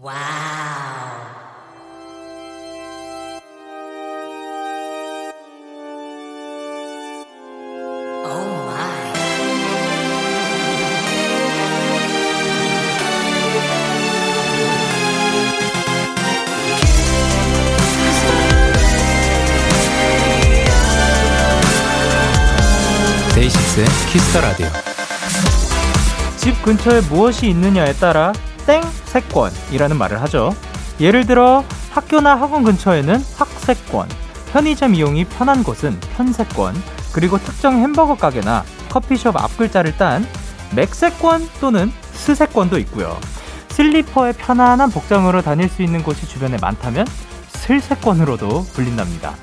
와우. 데이식스의 키스터 라디오. 집 근처에 무엇이 있느냐에 따라 땡 세권이라는 말을 하죠. 예를 들어 학교나 학원 근처에는 학세권, 편의점 이용이 편한 곳은 편세권, 그리고 특정 햄버거 가게나 커피숍 앞글자를 딴 맥세권 또는 스세권도 있고요. 슬리퍼에 편안한 복장으로 다닐 수 있는 곳이 주변에 많다면 슬세권으로도 불린답니다.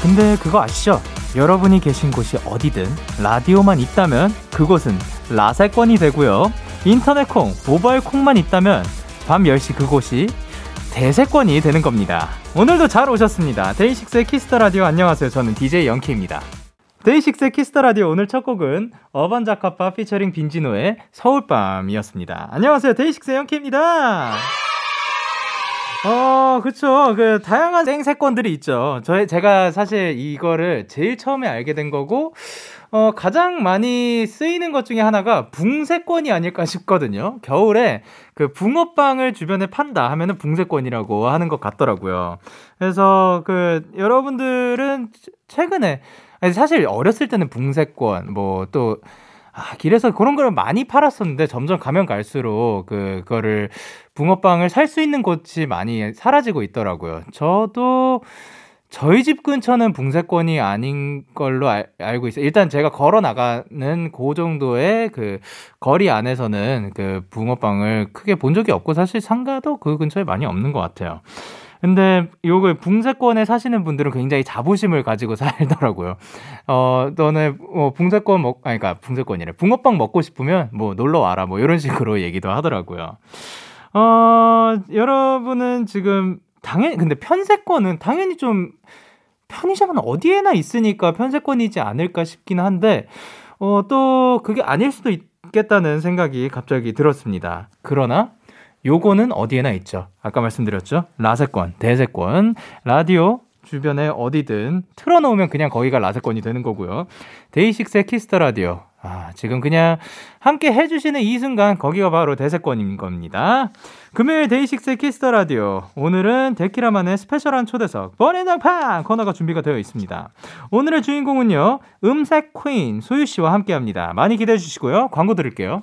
근데 그거 아시죠? 여러분이 계신 곳이 어디든 라디오만 있다면 그곳은 라세권이 되고요. 인터넷 콩, 모바일 콩만 있다면 밤 10시 그곳이 데세권이 되는 겁니다. 오늘도 잘 오셨습니다. 데이식스의 키스 더 라디오 안녕하세요. 저는 DJ 영케이입니다. 데이식스의 키스 더 라디오 오늘 첫 곡은 어반 자카파 피처링 빈지노의 서울밤이었습니다. 안녕하세요. 데이식스의 영케이입니다. 어, 그쵸. 그, 다양한 생세권들이 있죠. 저, 제가 사실 이거를 제일 처음에 알게 된 거고, 어, 가장 많이 쓰이는 것 중에 하나가 붕세권이 아닐까 싶거든요. 겨울에 그 붕어빵을 주변에 판다 하면은 붕세권이라고 하는 것 같더라고요. 그래서 그, 여러분들은 최근에, 사실 어렸을 때는 붕세권, 뭐 또, 아, 길에서 그런 걸 많이 팔았었는데 점점 가면 갈수록 그, 그거를 붕어빵을 살 수 있는 곳이 많이 사라지고 있더라고요. 저도 저희 집 근처는 붕세권이 아닌 걸로 알, 알고 있어요. 일단 제가 걸어 나가는 그 정도의 그 거리 안에서는 그 붕어빵을 크게 본 적이 없고 사실 상가도 그 근처에 많이 없는 것 같아요. 근데 요거 붕세권에 사시는 분들은 굉장히 자부심을 가지고 살더라고요. 어, 너네 뭐 붕세권 먹 아니 그러니까 붕세권이래. 붕어빵 먹고 싶으면 뭐 놀러 와라 뭐 이런 식으로 얘기도 하더라고요. 어, 여러분은 지금 당연히 근데 편세권은 당연히 좀 편의점은 어디에나 있으니까 편세권이지 않을까 싶긴 한데 어, 또 그게 아닐 수도 있겠다는 생각이 갑자기 들었습니다. 그러나 요거는 어디에나 있죠. 아까 말씀드렸죠. 라세권, 데세권, 라디오 주변에 어디든 틀어놓으면 그냥 거기가 라세권이 되는 거고요. 데이식스의 키스 더 라디오. 아, 지금 그냥 함께 해주시는 이 순간 거기가 바로 데세권인 겁니다. 금요일 데이식스의 키스 더 라디오. 오늘은 데키라만의 special한 초대석, 버네당팡 코너가 준비가 되어 있습니다. 오늘의 주인공은요, 음색 퀸 소유 씨와 함께 합니다. 많이 기대해 주시고요. 광고 드릴게요.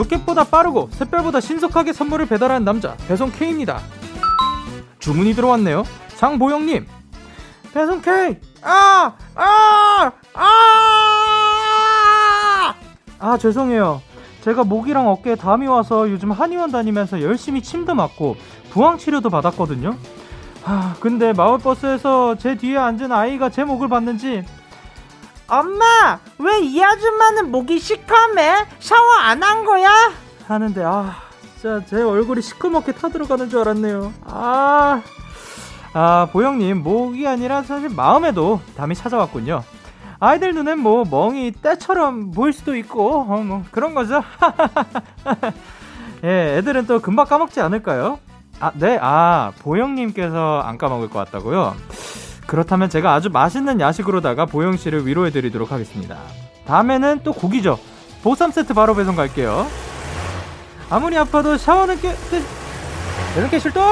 로켓보다 빠르고 샛별보다 신속하게 선물을 배달하는 남자 배송 K입니다. 주문이 들어왔네요. 장보영님 배송 K 아! 아! 아! 아 죄송해요. 제가 목이랑 어깨에 담이 와서 요즘 한의원 다니면서 열심히 침도 맞고 부항 치료도 받았거든요. 아 근데 마을버스에서 제 뒤에 앉은 아이가 제 목을 봤는지 엄마 왜 이 아줌마는 목이 시커매? 샤워 안 한 거야? 하는데 아 진짜 제 얼굴이 시커멓게 타들어가는 줄 알았네요 아, 아 보영님 목이 아니라 사실 마음에도 담이 찾아왔군요 아이들 눈엔 뭐 멍이 때처럼 보일 수도 있고 어, 뭐 그런 거죠 예 애들은 또 금방 까먹지 않을까요? 아네아 보영님께서 안 까먹을 것 같다고요? 그렇다면 제가 아주 맛있는 야식으로다가 보영 씨를 위로해 드리도록 하겠습니다. 다음에는 또 고기죠. 보쌈 세트 바로 배송 갈게요. 아무리 아파도 샤워는 깨, 깨, 깨 실동!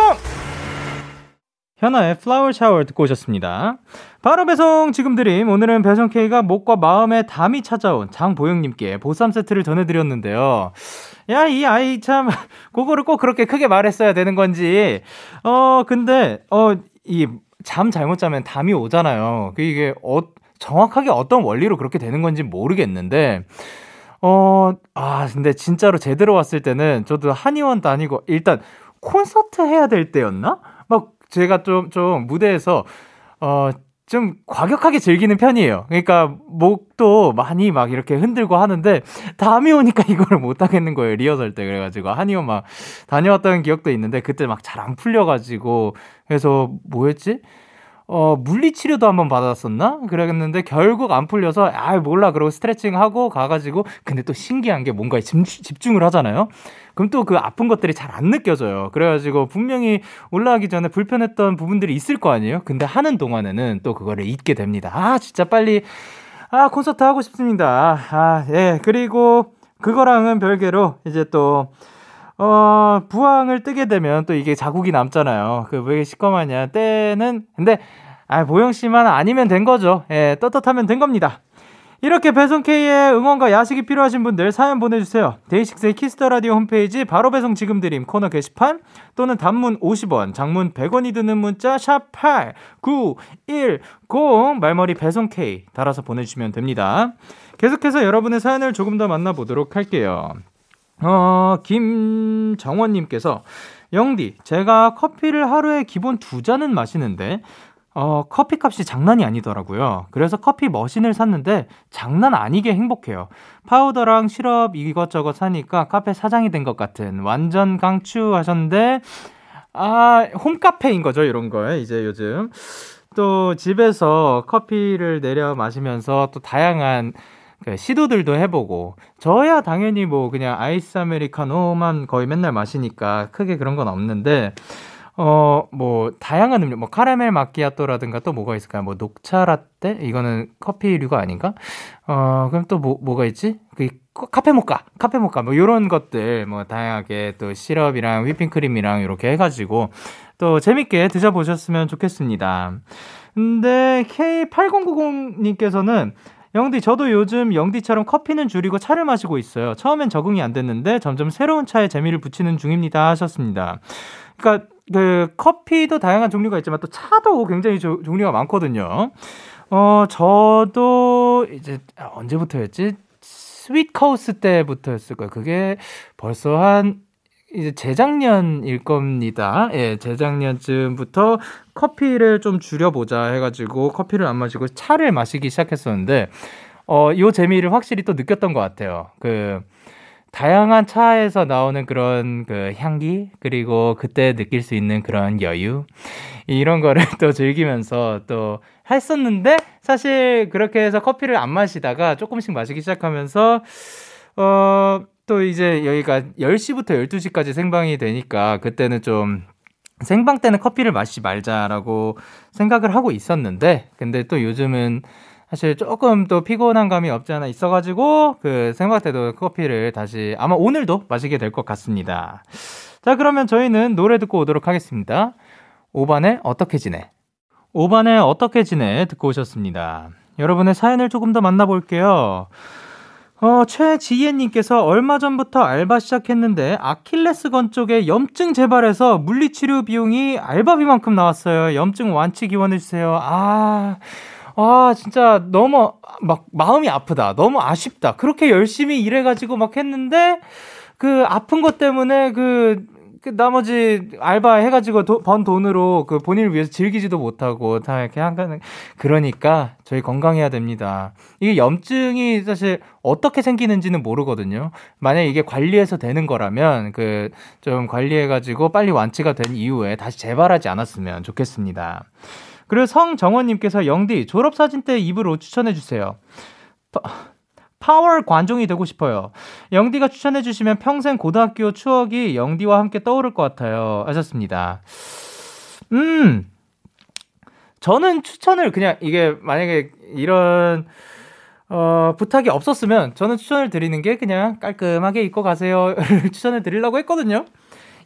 현아의 플라워 샤워 듣고 오셨습니다. 바로 배송 지금 드림. 오늘은 배송 K가 목과 마음에 담이 찾아온 장보영님께 보쌈 세트를 전해드렸는데요. 야, 이 아이 참, 그거를 꼭 그렇게 크게 말했어야 되는 건지. 어, 근데, 어, 이 잠 잘못 자면 담이 오잖아요. 그 이게 어, 정확하게 어떤 원리로 그렇게 되는 건지 모르겠는데, 어, 아, 근데 진짜로 제대로 왔을 때는 저도 한의원 다니고, 일단 콘서트 해야 될 때였나? 막 제가 좀, 좀 무대에서, 어, 좀 과격하게 즐기는 편이에요. 그러니까 목도 많이 막 이렇게 흔들고 하는데 다음이 오니까 이거를 못 하겠는 거예요. 리허설 때 그래가지고 한의원 막 다녀왔던 기억도 있는데 그때 막 잘 안 풀려가지고 그래서 뭐였지? 어, 물리치료도 한번 받았었나? 그랬는데 결국 안 풀려서, 아, 몰라. 그러고 스트레칭 하고 가가지고, 근데 또 신기한 게 뭔가에 집중을 하잖아요? 그럼 또 그 아픈 것들이 잘 안 느껴져요. 그래가지고 분명히 올라가기 전에 불편했던 부분들이 있을 거 아니에요? 근데 하는 동안에는 또 그거를 잊게 됩니다. 아, 진짜 빨리, 아, 콘서트 하고 싶습니다. 아, 예. 그리고 그거랑은 별개로 이제 또, 어, 부항을 뜨게 되면 또 이게 자국이 남잖아요. 그 왜 시꺼마냐. 때는, 근데, 아, 보영 씨만 아니면 된 거죠. 예, 떳떳하면 된 겁니다. 이렇게 배송K의 응원과 야식이 필요하신 분들 사연 보내주세요. DAY6의 Kiss the Radio 홈페이지 바로 배송 지금 드림 코너 게시판 또는 단문 50원, 장문 100원이 드는 문자 샵 8 9 1 0 말머리 배송K 달아서 보내주시면 됩니다. 계속해서 여러분의 사연을 조금 더 만나보도록 할게요. 어, 김정원님께서 영디, 제가 커피를 하루에 기본 두 잔은 마시는데 어, 커피 값이 장난이 아니더라고요. 그래서 커피 머신을 샀는데 장난 아니게 행복해요. 파우더랑 시럽 이것저것 사니까 카페 사장이 된 것 같은 완전 강추 하셨는데, 아, 홈카페인 거죠, 이런 거에, 이제 요즘. 또 집에서 커피를 내려 마시면서 또 다양한 그 시도들도 해보고 저야 당연히 뭐 그냥 아이스 아메리카노만 거의 맨날 마시니까 크게 그런 건 없는데 어, 뭐, 다양한 음료, 뭐, 카라멜 마키아토라든가 또 뭐가 있을까요? 뭐, 녹차 라떼? 이거는 커피류가 아닌가? 어, 그럼 또 뭐, 뭐가 있지? 그, 카페 모카, 카페 모카, 뭐, 요런 것들, 뭐, 다양하게 또 시럽이랑 휘핑크림이랑 이렇게 해가지고 또 재밌게 드셔보셨으면 좋겠습니다. 근데 K8090님께서는 영디, 저도 요즘 영디처럼 커피는 줄이고 차를 마시고 있어요. 처음엔 적응이 안 됐는데 점점 새로운 차에 재미를 붙이는 중입니다. 하셨습니다. 그러니까 그 커피도 다양한 종류가 있지만 또 차도 굉장히 조, 종류가 많거든요. 어, 저도 이제 언제부터였지? Sweet Chaos 때부터였을 거예요. 그게 벌써 한 이제 재작년일 겁니다. 예, 재작년쯤부터 커피를 좀 줄여보자 해가지고 커피를 안 마시고 차를 마시기 시작했었는데, 어, 요 재미를 확실히 또 느꼈던 것 같아요. 그, 다양한 차에서 나오는 그런 그 향기 그리고 그때 느낄 수 있는 그런 여유 이런 거를 또 즐기면서 또 했었는데 사실 그렇게 해서 커피를 안 마시다가 조금씩 마시기 시작하면서 어 또 이제 여기가 10시부터 12시까지 생방이 되니까 그때는 좀 생방 때는 커피를 마시지 말자라고 생각을 하고 있었는데 근데 또 요즘은 사실 조금 또 피곤한 감이 없지 않아 있어가지고 그 생각 때도 커피를 다시 아마 오늘도 마시게 될 것 같습니다. 자 그러면 저희는 노래 듣고 오도록 하겠습니다. 5반에 어떻게 지내? 5반에 어떻게 지내? 듣고 오셨습니다. 여러분의 사연을 조금 더 만나볼게요. 어, 최지혜님께서 얼마 전부터 알바 시작했는데 아킬레스건 쪽에 염증 재발해서 물리치료 비용이 알바비만큼 나왔어요. 염증 완치 기원해주세요. 아, 아, 진짜 너무 막 마음이 아프다. 너무 아쉽다. 그렇게 열심히 일해가지고 막 했는데 그 아픈 것 때문에 그, 그 나머지 알바 해가지고 도, 번 돈으로 그 본인을 위해서 즐기지도 못하고 다 이렇게 한가는 그러니까 저희 건강해야 됩니다. 이게 염증이 사실 어떻게 생기는지는 모르거든요. 만약 이게 관리해서 되는 거라면 그 좀 관리해가지고 빨리 완치가 된 이후에 다시 재발하지 않았으면 좋겠습니다. 그리고 성정원님께서 영디 졸업사진 때옷 추천해주세요. 파워 관종이 되고 싶어요. 영디가 추천해 주시면 평생 고등학교 추억이 영디와 함께 떠오를 것 같아요. 하셨습니다. 음, 저는 추천을 그냥 이게 만약에 이런 어, 부탁이 없었으면 저는 추천을 드리는 게 그냥 깔끔하게 입고 가세요. 추천을 드리려고 했거든요.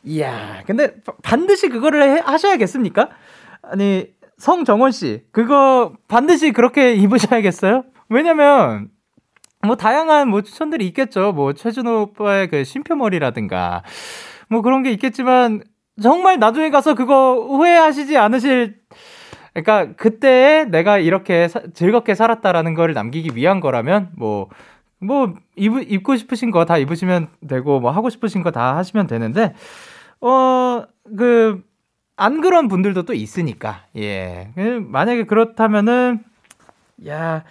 이야, 근데 반드시 그거를 해, 하셔야겠습니까? 아니, 성정원 씨, 그거 반드시 그렇게 입으셔야겠어요? 왜냐면, 뭐, 다양한 뭐 추천들이 있겠죠. 뭐, 최준호 오빠의 그 쉼표머리라든가, 뭐 그런 게 있겠지만, 정말 나중에 가서 그거 후회하시지 않으실, 그러니까 그때 내가 이렇게 사, 즐겁게 살았다라는 걸 남기기 위한 거라면 뭐, 뭐, 입, 입고 싶으신 거 다 입으시면 되고, 뭐, 하고 싶으신 거 다 하시면 되는데, 어, 그, 안 그런 분들도 또 있으니까, 예. 그 만약에 그렇다면은, 야,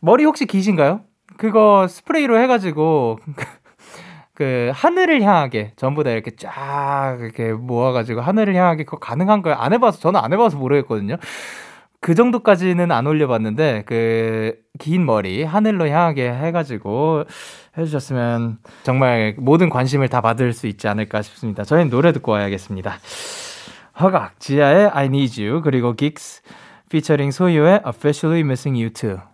머리 혹시 기신가요? 그거 스프레이로 해가지고, 그 하늘을 향하게 전부 다 이렇게 쫙 이렇게 모아가지고 하늘을 향하게 그거 가능한 거예요. 안 해봐서 저는 안 해봐서 모르겠거든요. 그 정도까지는 안 올려봤는데 그 긴 머리 하늘로 향하게 해가지고 해주셨으면 정말 모든 관심을 다 받을 수 있지 않을까 싶습니다. 저희는 노래 듣고 와야겠습니다. 허각 지아의 I Need You 그리고 긱스 피처링 소유의 Officially Missing You Too.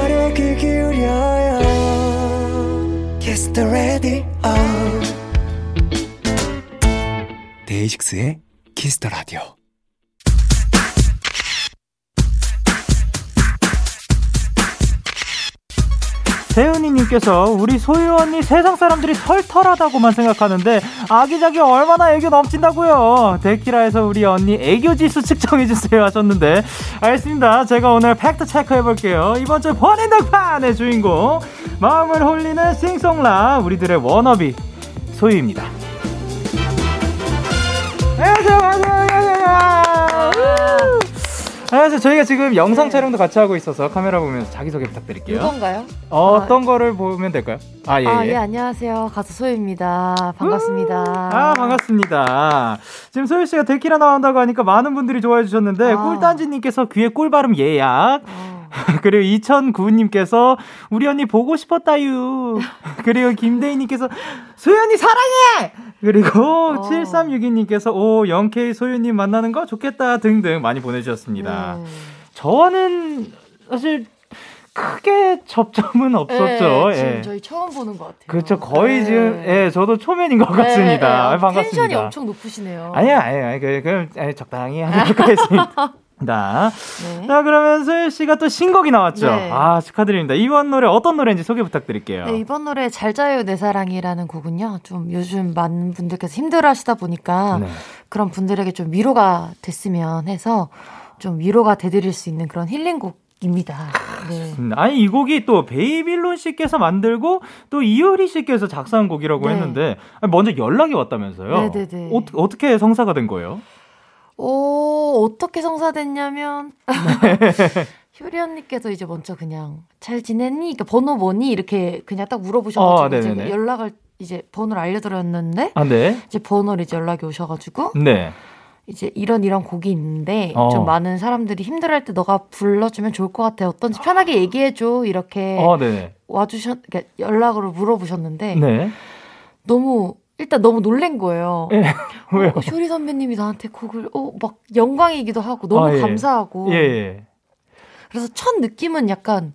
The Radio DAY6의 Kiss the Radio. 세은이님께서 우리 소유 언니 세상 사람들이 털털하다고만 생각하는데 아기자기 얼마나 애교 넘친다고요. 데키라에서 우리 언니 애교 지수 측정해 주세요 하셨는데 알겠습니다. 제가 오늘 팩트 체크 해볼게요. 이번 주 번인덕판의 주인공 마음을 홀리는 싱송라 우리들의 워너비 소유입니다. 안녕하세요, 안녕하세요, 안녕하세요. 안녕하세요. 저희가 지금 영상 촬영도 같이 하고 있어서 카메라 보면서 자기소개 부탁드릴게요. 이건가요? 어 떤 거를 보면 될까요? 아, 예, 아, 예. 예, 안녕하세요. 가수 소유입니다. 반갑습니다. 아, 반갑습니다. 지금 소유 씨가 데키라 나온다고 하니까 많은 분들이 좋아해 주셨는데, 아. 꿀단지님께서 귀에 꿀 발음 예약. 어, 그리고 2009님께서 우리 언니 보고 싶었다유. 그리고 김대희님께서 소유 언니 사랑해! 그리고 어. 7362님께서 오, 영케이 소유님 만나는 거 좋겠다 등등 많이 보내주셨습니다. 네. 저는 사실 크게 접점은 없었죠. 네, 지금 예. 저희 처음 보는 것 같아요. 그렇죠. 거의 네. 지금 예, 저도 초면인 것 네, 같습니다. 네, 아, 아, 반갑습니다. 텐션이 엄청 높으시네요. 아니야, 아니야. 그, 그, 예, 적당히 하도록 하겠습니다. 네. 자, 그러면 소유 씨가 또 신곡이 나왔죠. 네. 아, 축하드립니다. 이번 노래 어떤 노래인지 소개 부탁드릴게요. 네, 이번 노래 잘 자요 내 사랑이라는 곡은요. 좀 요즘 많은 분들께서 힘들어 하시다 보니까 네. 그런 분들에게 좀 위로가 됐으면 해서 좀 위로가 돼드릴 수 있는 그런 힐링곡 입니다. 네. 음, 아니 이 곡이 또 베이빌론 씨께서 만들고 또 이효리 씨께서 작사한 곡이라고 네. 했는데 먼저 연락이 왔다면서요? 네네네. 어, 어떻게 성사가 된 거예요? 오, 어떻게 성사됐냐면, 네. 효리 언니께서 이제 먼저 그냥, 잘 지냈니? 그러니까 번호 뭐니? 이렇게 그냥 딱 물어보셔가지고, 어, 네네네. 연락을, 이제 번호를 알려드렸는데, 아, 네. 이제 번호를 이제 연락이 오셔가지고, 네. 이제 이런 이런 곡이 있는데, 어. 좀 많은 사람들이 힘들어할 때 너가 불러주면 좋을 것 같아. 어떤지 편하게 얘기해줘. 이렇게 어, 네. 와주셨, 그러니까 연락으로 물어보셨는데, 네. 너무, 일단 너무 놀란 거예요. 예. 왜요? 어, 쇼리 선배님이 나한테 곡을 어 막 영광이기도 하고 너무 아, 예. 감사하고 예, 예. 그래서 첫 느낌은 약간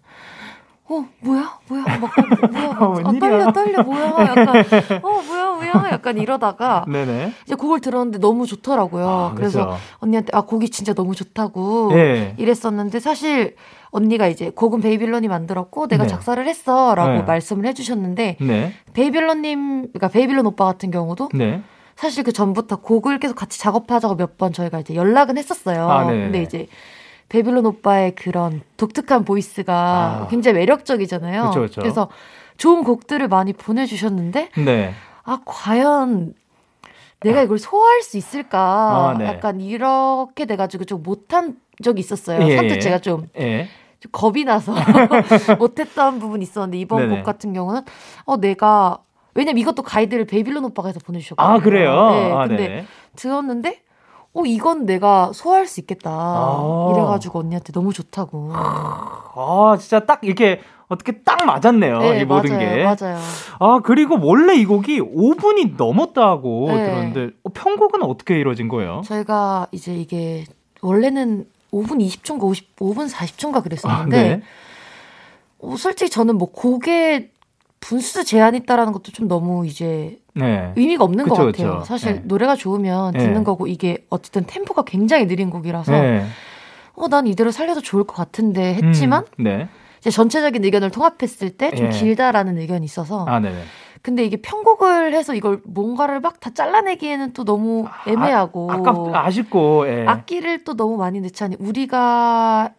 어 뭐야 뭐야 막 어, 뭐야 어, 아? 떨려 떨려 뭐야 약간 어 뭐야 뭐야 약간 이러다가 네네. 이제 곡을 들었는데 너무 좋더라고요. 아, 그래서 그렇죠. 언니한테 아 곡이 진짜 너무 좋다고 예. 이랬었는데 사실 언니가 이제 곡은 베이빌론이 만들었고 내가 네. 작사를 했어라고 네. 말씀을 해주셨는데 네. 베이빌론님 그러니까 베이빌론 오빠 같은 경우도 네. 사실 그 전부터 곡을 계속 같이 작업하자고 몇 번 저희가 이제 연락은 했었어요. 아, 네네네. 근데 이제 베이빌론 오빠의 그런 독특한 보이스가 아. 굉장히 매력적이잖아요. 그쵸, 그쵸. 래서 좋은 곡들을 많이 보내주셨는데 네. 아 과연 내가 이걸 소화할 수 있을까? 아, 네. 약간 이렇게 돼가지고 좀 못한 적이 있었어요. 예, 선뜻 예. 제가 좀 예. 좀 겁이 나서 못했던 부분이 있었는데 이번 네네. 곡 같은 경우는 어 내가 왜냐면 이것도 가이드를 베이빌론 오빠가 해서 보내주셨거든요. 아, 그래요? 네, 아, 근데 네. 들었는데 어 이건 내가 소화할 수 있겠다 아. 이래가지고 언니한테 너무 좋다고 아, 진짜 딱 이렇게 어떻게 딱 맞았네요. 네, 이 모든 맞아요, 게. 맞아요. 아, 그리고 원래 이 곡이 5분이 넘었다고 네. 들었는데 어, 편곡은 어떻게 이루어진 거예요? 저희가 이제 이게 원래는 5분 20초인가 50, 5분 40초인가 아, 그랬었는데 네. 어, 솔직히 저는 뭐 곡에 분수 제한이 있다라는 것도 좀 너무 이제 네. 의미가 없는 그쵸, 것 같아요. 그쵸. 사실 네. 노래가 좋으면 네. 듣는 거고 이게 어쨌든 템포가 굉장히 느린 곡이라서 네. 어, 난 이대로 살려도 좋을 것 같은데 했지만 음, 네. 이제 전체적인 의견을 통합했을 때좀 예. 길다라는 의견이 있어서 아, 네네. 근데 이게 편곡을 해서 이걸 뭔가를 막 다 잘라내기에는 또 너무 애매하고 아 깝, 아쉽고, 예. 악기를 또 너무 많이 넣자니 우리가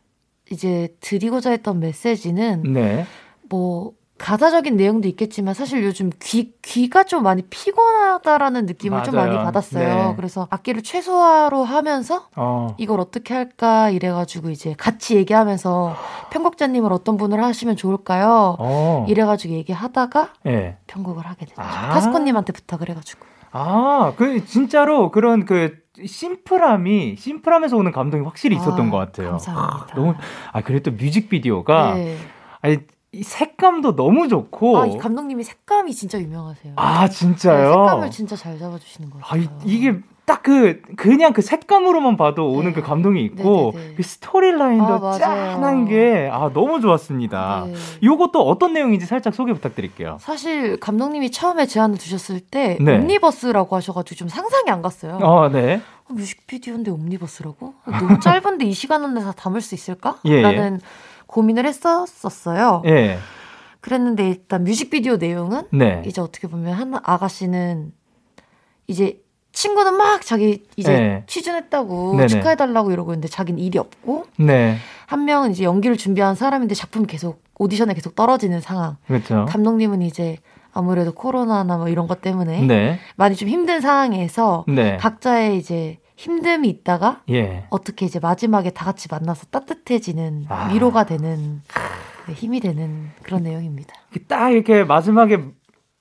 이제 드리고자 했던 메시지는 네. 뭐 가사적인 내용도 있겠지만 사실 요즘 귀 귀가 좀 많이 피곤하다라는 느낌을 좀 맞아요. 많이 받았어요. 네. 그래서 악기를 최소화로 하면서 어. 이걸 어떻게 할까 이래가지고 이제 같이 얘기하면서 편곡자님을 어떤 분을 하시면 좋을까요? 어. 이래가지고 얘기하다가 예. 편곡을 하게 됐죠. 아. 타스코님한테 부탁을 해가지고. 아, 그 진짜로 그런 그 심플함이 심플함에서 오는 감동이 확실히 있었던 아, 것 같아요. 감사합니다. 너무 아 그리고 또 뮤직비디오가 네. 아니 이 색감도 너무 좋고 아, 이 감독님이 색감이 진짜 유명하세요. 아, 네, 진짜요? 색감을 진짜 잘 잡아주시는 것 아. 이, 이게 딱그 그냥 그 색감으로만 봐도 오는 네. 그 감동이 있고 네네네. 그 스토리라인도 아. 짠한 게 아 너무 좋았습니다. 네. 요것도 어떤 내용인지 살짝 소개 부탁드릴게요. 사실 감독님이 처음에 제안을 주셨을 때 네. 옴니버스라고 하셔가지고 좀 상상이 안 갔어요. 어, 네. 어, 뮤직비디오인데 옴니버스라고? 너무 짧은데 이 시간 안에 다 담을 수 있을까? 예, 예. 라는 고민을 했었었어요. 예. 그랬는데 일단 뮤직비디오 내용은 네. 이제 어떻게 보면 한 아가씨는 이제 친구는 막 자기 이제 네. 취준했다고 네네. 축하해달라고 이러고 있는데 자기는 일이 없고 네. 한 명은 이제 연기를 준비한 사람인데 작품이 계속 오디션에 계속 떨어지는 상황. 그렇죠. 감독님은 이제 아무래도 코로나나 뭐 이런 것 때문에 네. 많이 좀 힘든 상황에서 네. 각자의 이제 힘듦이 있다가 예. 어떻게 이제 마지막에 다 같이 만나서 따뜻해지는 아. 위로가 되는 네, 힘이 되는 그런 내용입니다. 딱 이렇게 마지막에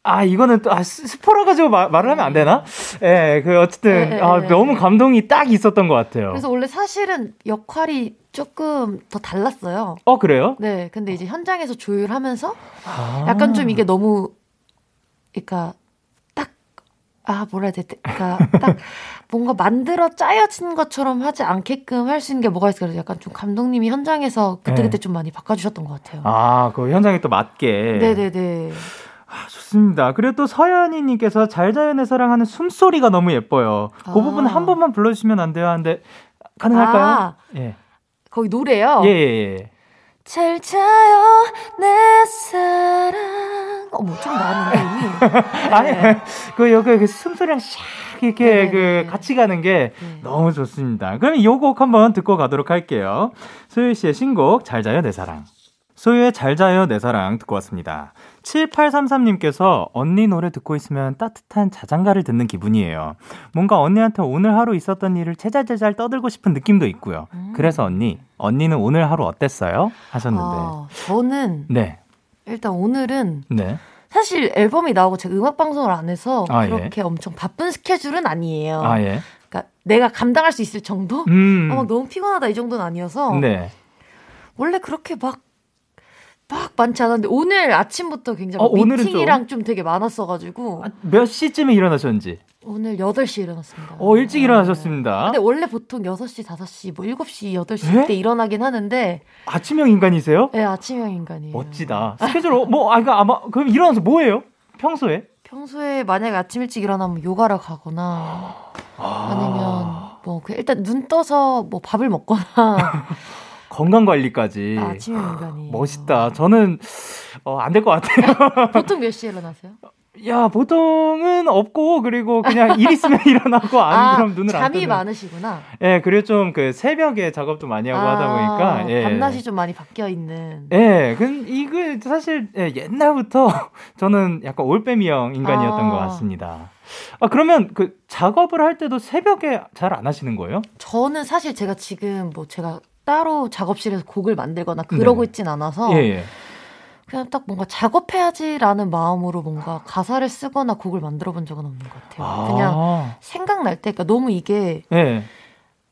아 이거는 또 아, 스- 스포라 가지고 마- 말을 하면 안 되나? 예, 그 어쨌든 네, 아, 네, 너무 네. 감동이 딱 있었던 것 같아요. 그래서 원래 사실은 역할이 조금 더 달랐어요. 어 그래요? 네, 근데 이제 현장에서 조율하면서 아. 약간 좀 이게 너무, 그러니까 딱, 아 뭐라 해야 되지? 그러니까 딱 뭔가 만들어 짜여진 것처럼 하지 않게끔 할 수 있는 게 뭐가 있을까? 그래서 약간 좀 감독님이 현장에서 그때그때 네. 좀 많이 바꿔주셨던 것 같아요. 아, 그 현장에 또 맞게. 네네네. 아, 좋습니다. 그리고 또 서연이님께서 잘자연의 사랑하는 숨소리가 너무 예뻐요. 그 아. 부분 한 번만 불러주시면 안 돼요? 하는데 가능할까요? 아. 예. 거기 노래요. 예, 예, 예. 잘 자요 내 사랑. 어머 좀 나왔는데 이미. 아니, 네. 그 여기 그 숨소리랑 샥 이렇게 네네네. 그 같이 가는 게 네. 너무 좋습니다. 그럼 이 곡 한번 듣고 가도록 할게요. 소유 씨의 신곡 잘 자요 내 사랑. 소유의 잘 자요 내 사랑 듣고 왔습니다. 7833님께서 언니 노래 듣고 있으면 따뜻한 자장가를 듣는 기분이에요. 뭔가 언니한테 오늘 하루 있었던 일을 제잘제잘 떠들고 싶은 느낌도 있고요. 음. 그래서 언니, 언니는 오늘 하루 어땠어요? 하셨는데. 아, 저는 네, 일단 오늘은 네. 사실 앨범이 나오고 제가 음악 방송을 안 해서 아, 예. 그렇게 엄청 바쁜 스케줄은 아니에요. 아, 예. 그러니까 내가 감당할 수 있을 정도? 음. 아, 막 너무 피곤하다 이 정도는 아니어서 네. 원래 그렇게 막, 막 많지 않았는데 오늘 아침부터 굉장히 어, 미팅이랑 좀 되게 많았어가지고 아, 몇 시쯤에 일어나셨는지? 오늘 8시에 일어났습니다. 어, 일찍 네. 일어나셨습니다. 근데 원래 보통 6시, 5시, 뭐 7시, 8시 네? 때 일어나긴 하는데 아침형 인간이세요? 네, 아침형 인간이에요. 멋지다. 스케줄 어, 뭐 아, 그러니까 아마 그럼 일어나서 뭐 해요? 평소에? 평소에 만약에 아침 일찍 일어나면 요가를 가거나 아 니면 뭐그 일단 눈 떠서 뭐 밥을 먹거나 건강 관리까지. 아, 아침형 인간이에요. 멋있다. 저는 어, 안 될 것 같아요. 보통 몇 시에 일어나세요? 야, 보통은 없고 그리고 그냥 일 있으면 일어나고 안 그럼 눈을 안 잠이. 많으시구나. 예, 그리고 좀 그 새벽에 작업도 많이 하고 하다 보니까 예. 밤낮이 좀 많이 바뀌어 있는. 예, 근 이거 사실 예, 옛날부터 저는 약간 올빼미형 인간이었던 아. 것 같습니다. 아 그러면 그 작업을 할 때도 새벽에 잘 안 하시는 거예요? 저는 사실 제가 지금 뭐 제가 따로 작업실에서 곡을 만들거나 그러고 네네. 있진 않아서 예, 예. 그냥 딱 뭔가 작업해야지라는 마음으로 뭔가 가사를 쓰거나 곡을 만들어 본 적은 없는 것 같아요. 그냥 아, 생각날 때, 그러니까 너무 이게 예.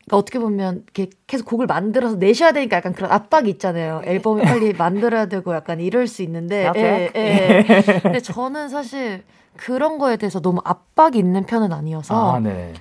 그러니까 어떻게 보면 이렇게 계속 곡을 만들어서 내셔야 되니까 약간 그런 압박이 있잖아요. 앨범을 빨리 만들어야 되고 약간 이럴 수 있는데. 예, 예. 근데 저는 사실 그런 거에 대해서 너무 압박이 있는 편은 아니어서 아, 네.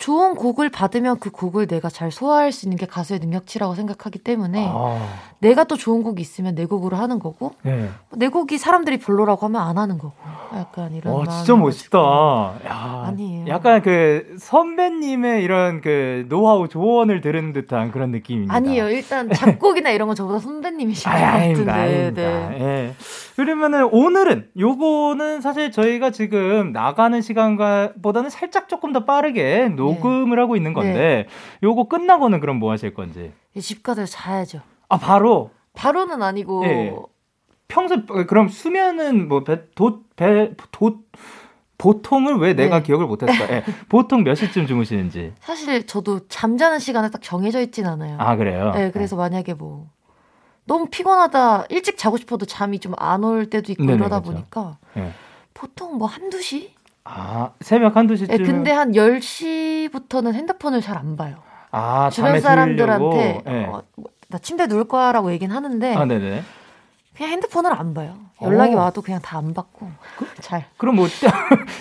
좋은 곡을 받으면 그 곡을 내가 잘 소화할 수 있는 게 가수의 능력치라고 생각하기 때문에 아, 내가 또 좋은 곡이 있으면 내 곡으로 하는 거고 네. 내 곡이 사람들이 별로라고 하면 안 하는 거고 약간 이런 와, 진짜 멋있다. 야, 아니에요. 약간 그 선배님의 이런 그 노하우 조언을 들은 듯한 그런 느낌입니다. 아니에요. 일단 작곡이나 이런 건 저보다 선배님이신 것 같은데. 아닙니다. 네. 예. 그러면은 오늘은 요거는 사실 저희가 지금 나가는 시간보다는 살짝 조금 더 빠르게 녹음을 하고 있는 건데 요거 끝나고는 그럼 뭐 하실 건지. 집 가서 자야죠. 아 바로 바로는 아니고 예. 평소 그럼 수면은 뭐배돛배돛 보통을 왜 내가 네. 기억을 못했을까? 예. 보통 몇 시쯤 주무시는지. 사실 저도 잠자는 시간에 딱 정해져 있진 않아요. 아 그래요. 네, 그래서 만약에 뭐 너무 피곤하다 일찍 자고 싶어도 잠이 좀 안 올 때도 있고 네네, 이러다 그렇죠. 보니까 예. 보통 뭐 한두 시? 아 새벽 한두 시쯤. 네, 근데 한 10시부터는 핸드폰을 잘 안 봐요. 아 주변 사람들한테? 예. 어, 뭐나 침대 누울 거야라고 얘기는 하는데 아 네네. 그냥 핸드폰을 안 봐요. 연락이 오. 와도 그냥 다 안 받고 잘. 그럼 뭐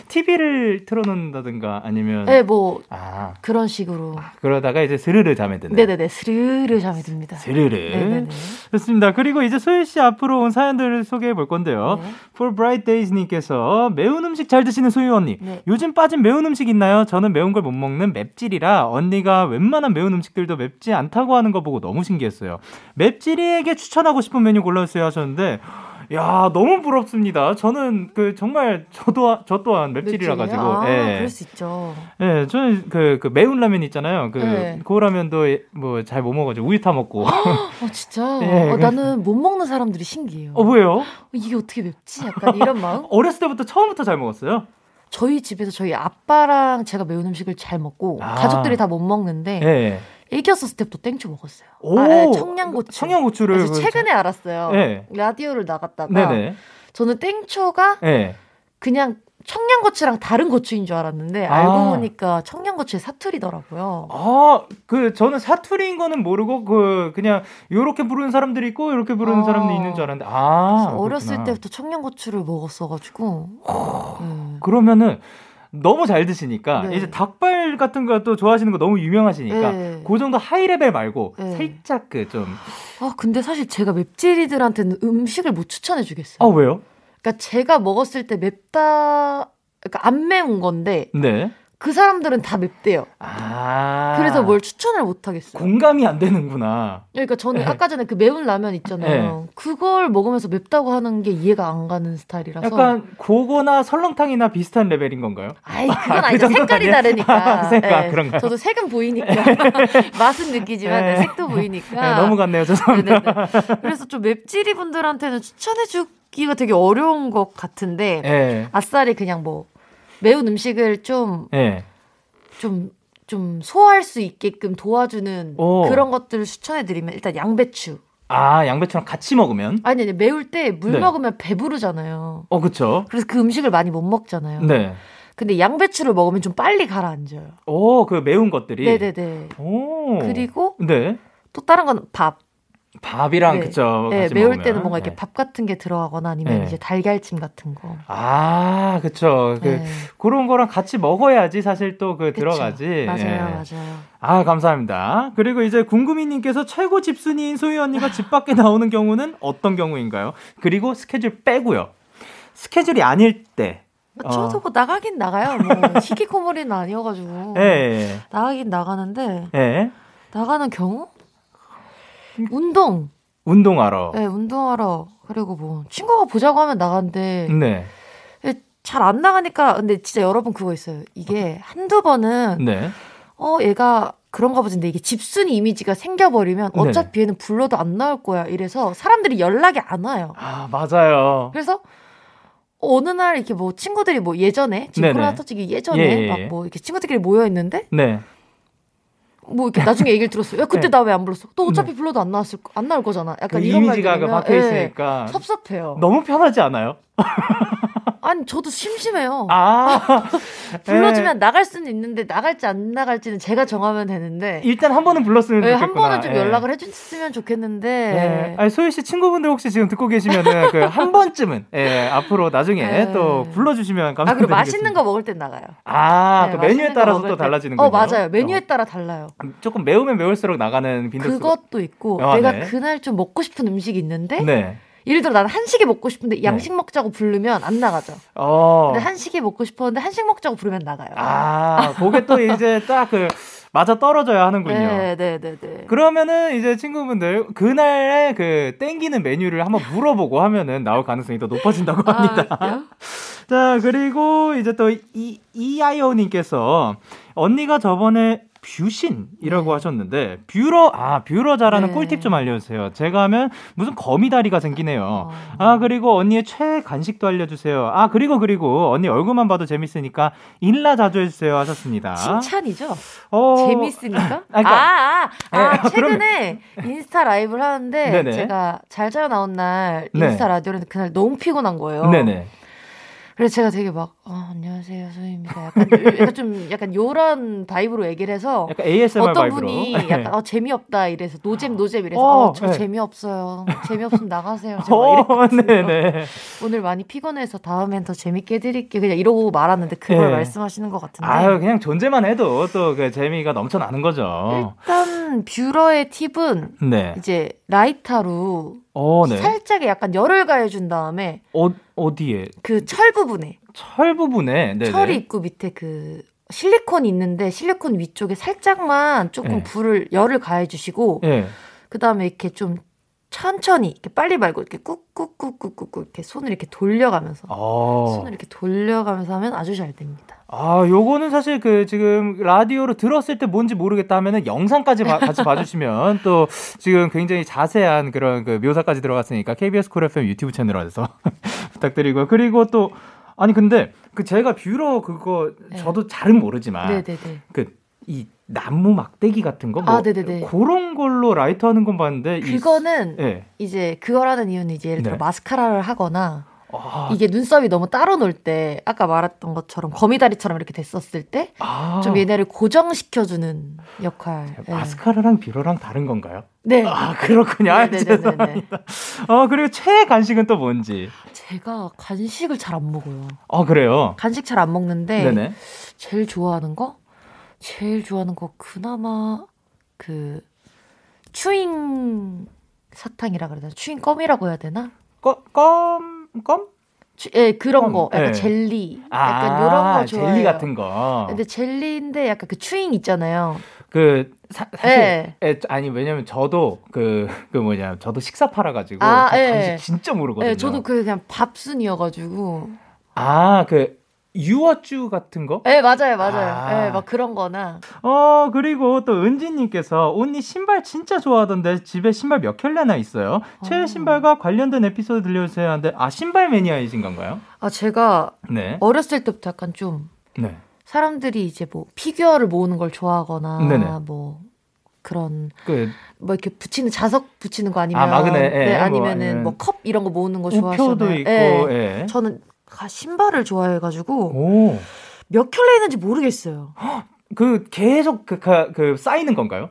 TV를 틀어놓는다든가 아니면 네, 뭐 아 그런 식으로. 그러다가 이제 스르르 잠에 드는. 네네네 스르르 잠이 듭니다. 스르르. 네네네. 좋습니다. 그리고 이제 소희 씨 앞으로 온 사연들을 소개해 볼 건데요. 네. For Bright Days님께서 매운 음식 잘 드시는 소희 언니. 네. 요즘 빠진 매운 음식 있나요? 저는 매운 걸 못 먹는 맵찔이라 언니가 웬만한 매운 음식들도 맵지 않다고 하는 거 보고 너무 신기했어요. 맵찔이에게 추천하고 싶은 메뉴 골라주세요 하셨는데. 야 너무 부럽습니다. 저는 그 정말 저도 저 또한 맵찔이라 가지고 아, 예. 그럴 수 있죠. 예, 저는 그, 그 매운 라면 있잖아요. 그, 네. 그 라면도 뭐 잘 못 먹어가지고 우유 타 먹고. 어, 진짜. 예, 어, 그- 나는 못 먹는 사람들이 신기해요. 어, 왜요? 어, 이게 어떻게 맵지? 약간 이런 마음? 어렸을 때부터 처음부터 잘 먹었어요? 저희 집에서 저희 아빠랑 제가 매운 음식을 잘 먹고 아. 가족들이 다 못 먹는데 예. 애기였을 때부터 땡초 먹었어요. 오! 아, 아, 청양고추. 청양고추를. 최근에 알았어요. 네. 라디오를 나갔다가 네네. 저는 땡초가 예. 그냥 청양고추랑 다른 고추인 줄 알았는데 아. 알고 보니까 청양고추의 사투리더라고요. 아, 그, 저는 사투리인 거는 모르고, 그, 그냥, 요렇게 부르는 사람들이 있고, 요렇게 부르는 아. 사람도 있는 줄 알았는데, 아. 어렸을. 때부터 청양고추를 먹었어 가지고 네. 그러면은, 너무 잘 드시니까, 네. 이제 닭발 같은 것도 좋아하시는 거 너무 유명하시니까, 네. 그 정도 high level 말고, 네. 살짝 그 좀, 아 근데 사실 제가 맵찔이들한테는 음식을 못 추천해 주겠어요. 아, 왜요? 그러니까 제가 먹었을 때 맵다, 그러니까 안 매운 건데 네. 그 사람들은 다 맵대요. 아. 그래서 뭘 추천을 못 하겠어요. 공감이 안 되는구나. 그러니까 저는 아까 전에 그 매운 라면 있잖아요. 그걸 먹으면서 맵다고 하는 게 이해가 안 가는 스타일이라서. 약간 고거나 설렁탕이나 비슷한 레벨인 건가요? 아이 그건 아, 그 아니죠. 정도는 색깔이? 다르니까. 아, 색깔, 예. 그런가요? 저도 색은 보이니까 맛은 느끼지만 네. 색도 보이니까. 네, 넘어갔네요. 죄송합니다. 네네네. 그래서 좀 맵찔이 분들한테는 추천해주기가 되게 어려운 것 같은데 예. 아싸리 그냥 뭐 매운 음식을 좀 예. 좀, 좀 소화할 수 있게끔 도와주는 오. 그런 것들을 추천해드리면 일단 양배추. 아, 양배추랑 같이 먹으면? 아니, 아니, 매울 때물 네. 먹으면 배부르잖아요. 어, 그쵸. 그래서 그 음식을 많이 못 먹잖아요. 네. 근데 양배추를 먹으면 좀 빨리 가라앉아요. 오, 그 매운 것들이. 네네네. 오. 그리고 네. 또 다른 건 밥. 밥이랑 네. 그쵸. 네, 매울 먹으면. 때는 뭔가 이렇게 네. 밥 같은 게 들어가거나 아니면 네. 이제 달걀찜 같은 거. 아, 그쵸. 그, 네. 그런 거랑 같이 먹어야지 사실 또 그. 들어가지. 맞아요, 예. 맞아요. 아, 감사합니다. 그리고 이제 궁금이님께서 최고 집순이인 소희 언니가 집 밖에 나오는 경우는 어떤 경우인가요? 그리고 스케줄 빼고요. 스케줄이 아닐 때. 어. 저도 뭐 나가긴 나가요. 뭐 히키코모리는 아니어가지고 예, 예. 나가긴 나가는데 예. 나가는 경우 운동, 운동하러. 네, 운동하러 그리고 뭐 친구가 보자고 하면 나가는데 네. 잘 안 나가니까 근데 진짜 여러분 그거 있어요. 이게 한두 번은 네. 어 얘가 그런가 보지 근데 이게 집순이 이미지가 생겨버리면 네네. 어차피 얘는 불러도 안 나올 거야 이래서 사람들이 연락이 안 와요. 아, 맞아요. 그래서 어느 날 이렇게 뭐 친구들이 뭐 예전에 지금 네네. 코로나 터지기 예전에 예, 예, 예. 막뭐 이렇게 친구들끼리 모여 있는데 네. 뭐 이렇게 나중에 얘기를 들었어요. 야 그때 네. 나왜 안 불렀어? 너 어차피 불러도 안 나왔을 거- 안 나올 거잖아. 그 약간 이런 말 이미지가 그 박혀 예, 있으니까 섭섭해요. 너무 편하지 않아요? 아니 저도 심심해요. 아 불러주면 예. 나갈 수는 있는데 나갈지 안 나갈지는 제가 정하면 되는데 일단 한 번은 불렀으면 네, 좋겠구나. 한 번은 좀 예. 연락을 해줬으면 좋겠는데 네. 아니, 소유 씨 친구분들 혹시 지금 듣고 계시면은 그 한 번쯤은 예, 앞으로 나중에 네. 또 불러주시면 아 감사드리겠습니다. 그리고 맛있는 거 먹을 땐 나가요. 아, 네, 그 메뉴에 따라서 또 때. 달라지는군요. 어 맞아요. 메뉴에 어. 따라 달라요. 조금 매우면 매울수록 나가는 빈도수가. 그것도 있고 아, 내가 네. 그날 좀 먹고 싶은 음식이 있는데 네. 예를 들어 나는 한식이 먹고 싶은데 양식 먹자고 부르면 안 나가죠. 어. 근데 한식이 먹고 싶었는데 한식 먹자고 부르면 나가요. 아, 그게 또 이제 딱 그 맞아 떨어져야 하는군요. 네, 네, 네, 네. 그러면은 이제 친구분들 그날의 그 땡기는 메뉴를 한번 물어보고 하면은 나올 가능성이 더 높아진다고 아, 합니다. 웃겨. 자, 그리고 이제 또 이, 이아이오 님께서 언니가 저번에 뷰신이라고 하셨는데 뷰러 아 뷰러 잘하는 네. 꿀팁 좀 알려주세요. 제가 하면 무슨 거미다리가 생기네요. 어. 아 그리고 언니의 최애 간식도 알려주세요. 아 그리고 그리고 언니 얼굴만 봐도 재밌으니까 인라 자주 해주세요 하셨습니다. 칭찬이죠. 어, 재밌으니까. 아, 아, 그러니까- 아, 아, 네, 최근에 인스타 라이브를 하는데 네네. 제가 잘 자요 나온 날 네. 인스타 라디오를 그날 너무 피곤한 거예요. 네네. 그래서 제가 되게 막 아, 안녕하세요 소유입니다. 약간, 약간 좀 약간 요런 vibe로 얘기를 해서 약간 ASMR 어떤 vibe로. 분이 네. 약간 어, 재미없다 이래서 노잼 노잼 이래서 어, 어, 저 네. 재미없어요. 재미없으면 나가세요. 제가 막 어, 이랬거든요. 네네. 오늘 많이 피곤해서 다음엔 더 재밌게 해드릴게요. 그냥 이러고 말았는데 그걸 네. 말씀하시는 것 같은데. 아유 그냥 존재만 해도 또 그 재미가 넘쳐나는 거죠. 일단 뷰러의 팁은 네. 이제 라이터로 어, 네. 살짝의 약간 열을 가해준 다음에 어 어디에 그 철 부분에 철 부분에 네네. 철이 있고 밑에 그 실리콘이 있는데 실리콘 위쪽에 살짝만 조금 네. 불을 열을 가해주시고 예. 그 다음에 이렇게 좀 천천히 이렇게 빨리 말고 이렇게 꾹꾹꾹꾹꾹 이렇게 손을 이렇게 돌려가면서 어. 손을 이렇게 돌려가면서 하면 아주 잘 됩니다. 아, 요거는 사실 그 지금 라디오로 들었을 때 뭔지 모르겠다 하면은 영상까지 봐- 같이 봐주시면 또 지금 굉장히 자세한 그런 그 묘사까지 들어갔으니까 KBS Cool FM 유튜브 채널에서 부탁드리고요. 그리고 또 아니 근데 그 제가 뷰러 그거 네. 저도 잘은 모르지만 네네네. 그 이 나무 막대기 같은 거 뭐 아, 네네네. 그런 걸로 라이터 하는 건 봤는데 이- 그거는 예. 이제 그걸 하는 이유는 이제 예를 들어 네. 마스카라를 하거나 아, 이게 눈썹이 너무 따로 놀 때 아까 말했던 것처럼 거미다리처럼 이렇게 됐었을 때좀 아, 얘네를 고정시켜주는 역할. 네. 마스카라랑 뷰러랑 다른 건가요? 네. 아 그렇군요. 아, 네네네네. 죄송합니다. 어 그리고 최애 간식은 또 뭔지? 제가 간식을 잘 안 먹어요. 어 그래요. 간식 잘 안 먹는데 네네. 제일 좋아하는 거? 제일 좋아하는 거 그나마 그 추잉 사탕이라 그래야 되나? 추잉 껌이라고 해야 되나? 껌, 껌, 껌? 추- 예, 그런 껌, 거. 약간 네. 젤리. 아, 약간 요런 거 좋아해요. 젤리 같은 거. 근데 젤리인데 약간 그 추잉 있잖아요. 그 사, 사실 네. 예, 아니 왜냐면 저도 그 그 뭐냐 저도 식사 팔아가지고 아, 그 예. 간식 진짜 모르거든요. 네, 저도 그 그냥 밥순이어가지고. 아 그 유어쭈 같은 거? 네, 맞아요, 맞아요. 아. 네, 막 그런 거나. 어 그리고 또 은지님께서 언니 신발 진짜 좋아하던데 집에 신발 몇 켤레나 있어요? 최애 어. 신발과 관련된 에피소드 들려주세요 하는데 아 신발 매니아이신 건가요? 아, 제가 네. 어렸을 때부터 약간 좀 네. 사람들이 이제 뭐 피규어를 모으는 걸 좋아하거나 네네. 뭐 그런 그 뭐 이렇게 붙이는 자석 붙이는 거 아니면 아, 마그넷, 예, 네, 뭐 아니면은 아니면 뭐컵 이런 거 모으는 거 우표도 좋아하시잖아요. 있고 예. 예. 저는 가- 신발을 좋아해가지고 오. 몇 켤레 있는지 모르겠어요. 그 계속 그, 그, 그 쌓이는 건가요?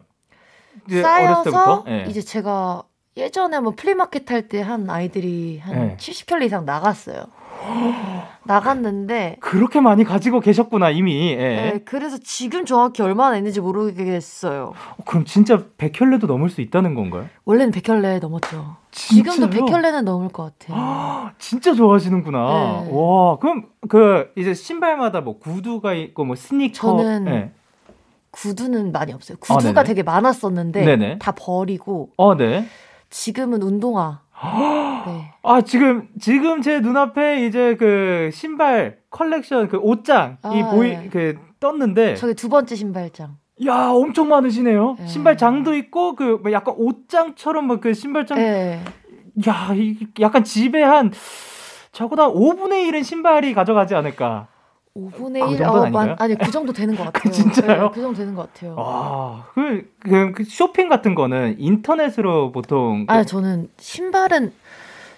이제 쌓여서 어렸을 때부터? 예. 이제 제가 예전에 뭐 flea market 할 때 한 아이들이 한 네. 70켤레 이상 나갔어요. 나갔는데 그렇게 많이 가지고 계셨구나 이미. 예. 네, 그래서 지금 정확히 얼마나 있는지 모르겠어요. 어, 그럼 진짜 100켤레도 넘을 수 있다는 건가요? 원래는 100켤레 넘었죠. 지금도 진짜요? 100켤레는 넘을 것 같아요. 진짜 좋아하시는구나. 네. 와, 그럼 그 이제 신발마다 뭐 구두가 있고 뭐 스니커. 저는 예. 구두는 많이 없어요. 아, 구두가 네네. 되게 많았었는데 네네. 다 버리고 어, 네. 지금은 운동화. 네. 아, 지금 지금 제 눈앞에 이제 그 신발 컬렉션 그 옷장이 아, 보이 네. 그 떴는데 저기 두 번째 신발장. 야, 엄청 많으시네요. 네. 신발장도 있고 그뭐 약간 옷장처럼 뭐그 신발장 네. 야, 이 약간 집에 한 적어도 한 5분의 1은 신발이 가져가지 않을까. 5분의 아, 그 1? 정도는 아닌가요? 아니, 그 정도 되는 것 같아요. 진짜요? 네, 그 정도 되는 것 같아요. 와, 그, 그, 그 쇼핑 같은 거는 인터넷으로 보통. 그- 아, 저는 신발은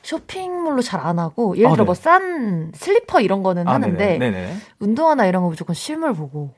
쇼핑몰로 잘 안 하고 예를 아, 들어 네. 뭐싼 슬리퍼 이런 거는 아, 하는데 네네. 운동화나 이런 거 무조건 실물 보고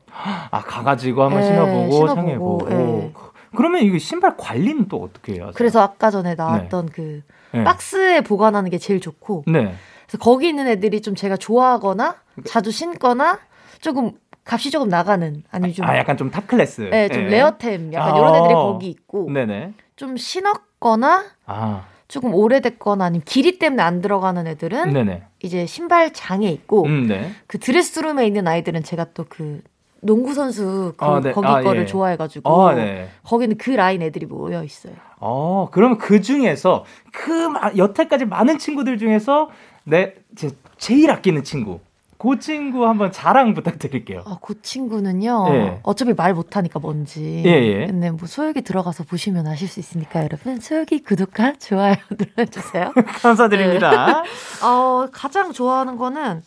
아 가가지고 한번 예, 신어보고 신어보고, 상해보고. 예. 그러면 이거 신발 관리는 또 어떻게 해요? 그래서 아까 전에 나왔던 그 네. 박스에 보관하는 게 제일 좋고 네. 그래서 거기 있는 애들이 좀 제가 좋아하거나 자주 신거나 조금 값이 조금 나가는 아니 좀 아 약간 좀 top class. 예, 좀 예. 레어템 약간 아. 이런 애들이 거기 있고 네네. 좀 신었거나 아 조금 오래됐거나 아니면 길이 때문에 안 들어가는 애들은 네네. 이제 신발 장에 있고 음 네. 그 드레스룸에 있는 아이들은 제가 또그 농구 선수 그 아, 네. 거기 아, 거를 예. 좋아해가지고 어 네. 거기는 그 라인 애들이 모여 있어요. 어, 그럼 그 중에서 그 마- 여태까지 많은 친구들 중에서 내 제, 제일 아끼는 친구. 그 친구 한번 자랑 부탁드릴게요. 아, 그 친구는요. 예. 어차피 말 못하니까 뭔지. 예, 예. 근데 뭐 소혁이 들어가서 보시면 아실 수 있으니까 여러분 소혁이 구독과 좋아요 눌러주세요. 감사드립니다. 어, 가장 좋아하는 거는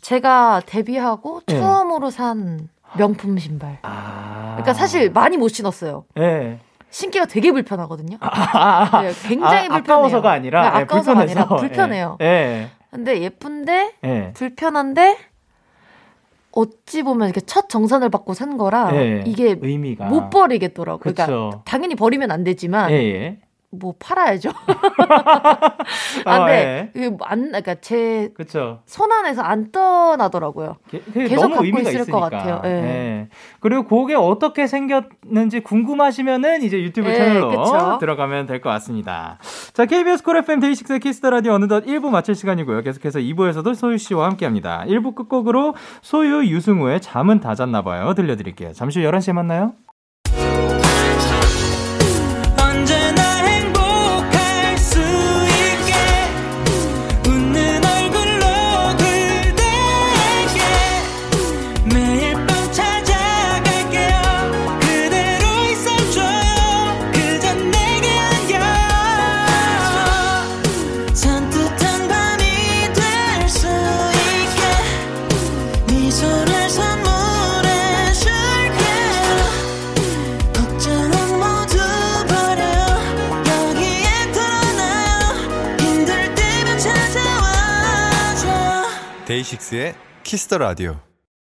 제가 데뷔하고 예. 처음으로 산 명품 신발. 아. 그러니까 사실 많이 못 신었어요. 예. 신기가 되게 불편하거든요. 아, 아, 네, 굉장히 아, 불편해요. 아까워서가 아니라 네, 예, 아까워서가 불편해서. 아니라 불편해요. 예. 근데 예쁜데 예. 불편한데 어찌 보면 이렇게 첫 정산을 받고 산 거라 예. 이게 의미가 못 버리겠더라고요. 그러니까 그렇죠. 당연히 버리면 안 되지만 예, 예. 뭐 팔아야죠. 아, 안 돼. 예. 이게 뭐안 그러니까 제. 손 안에서 안 떠나더라고요. 게- 계속 너무 갖고 의미가 있을 것 있으니까. 같아요. 예. 예. 그리고 그게 어떻게 생겼는지 궁금하시면은 이제 유튜브 예, 채널로 그쵸. 들어가면 될 것 같습니다. 자, KBS 쿨 FM 데이식스의 키스 더 라디오 어느덧 1부 마칠 시간이고요. 계속해서 2부에서도 소유 씨와 함께 합니다. 1부 끝곡으로 소유 유승우의 잠은 다 잤나 봐요. 들려드릴게요. 잠시 후 11시에 만나요. 데이식스의 키스 더 라디오.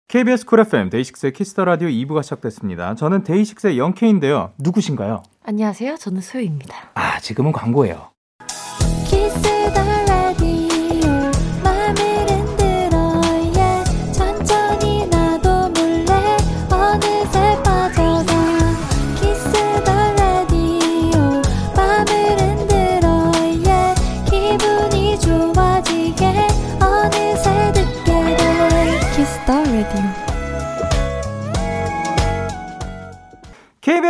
KBS 쿨 FM 데이식스의 키스 더 라디오 2부가 시작됐습니다. 저는 데이식스의 영케이인데요. 누구신가요? 안녕하세요. 저는 소유입니다. 아, 지금은 광고예요. 키스 더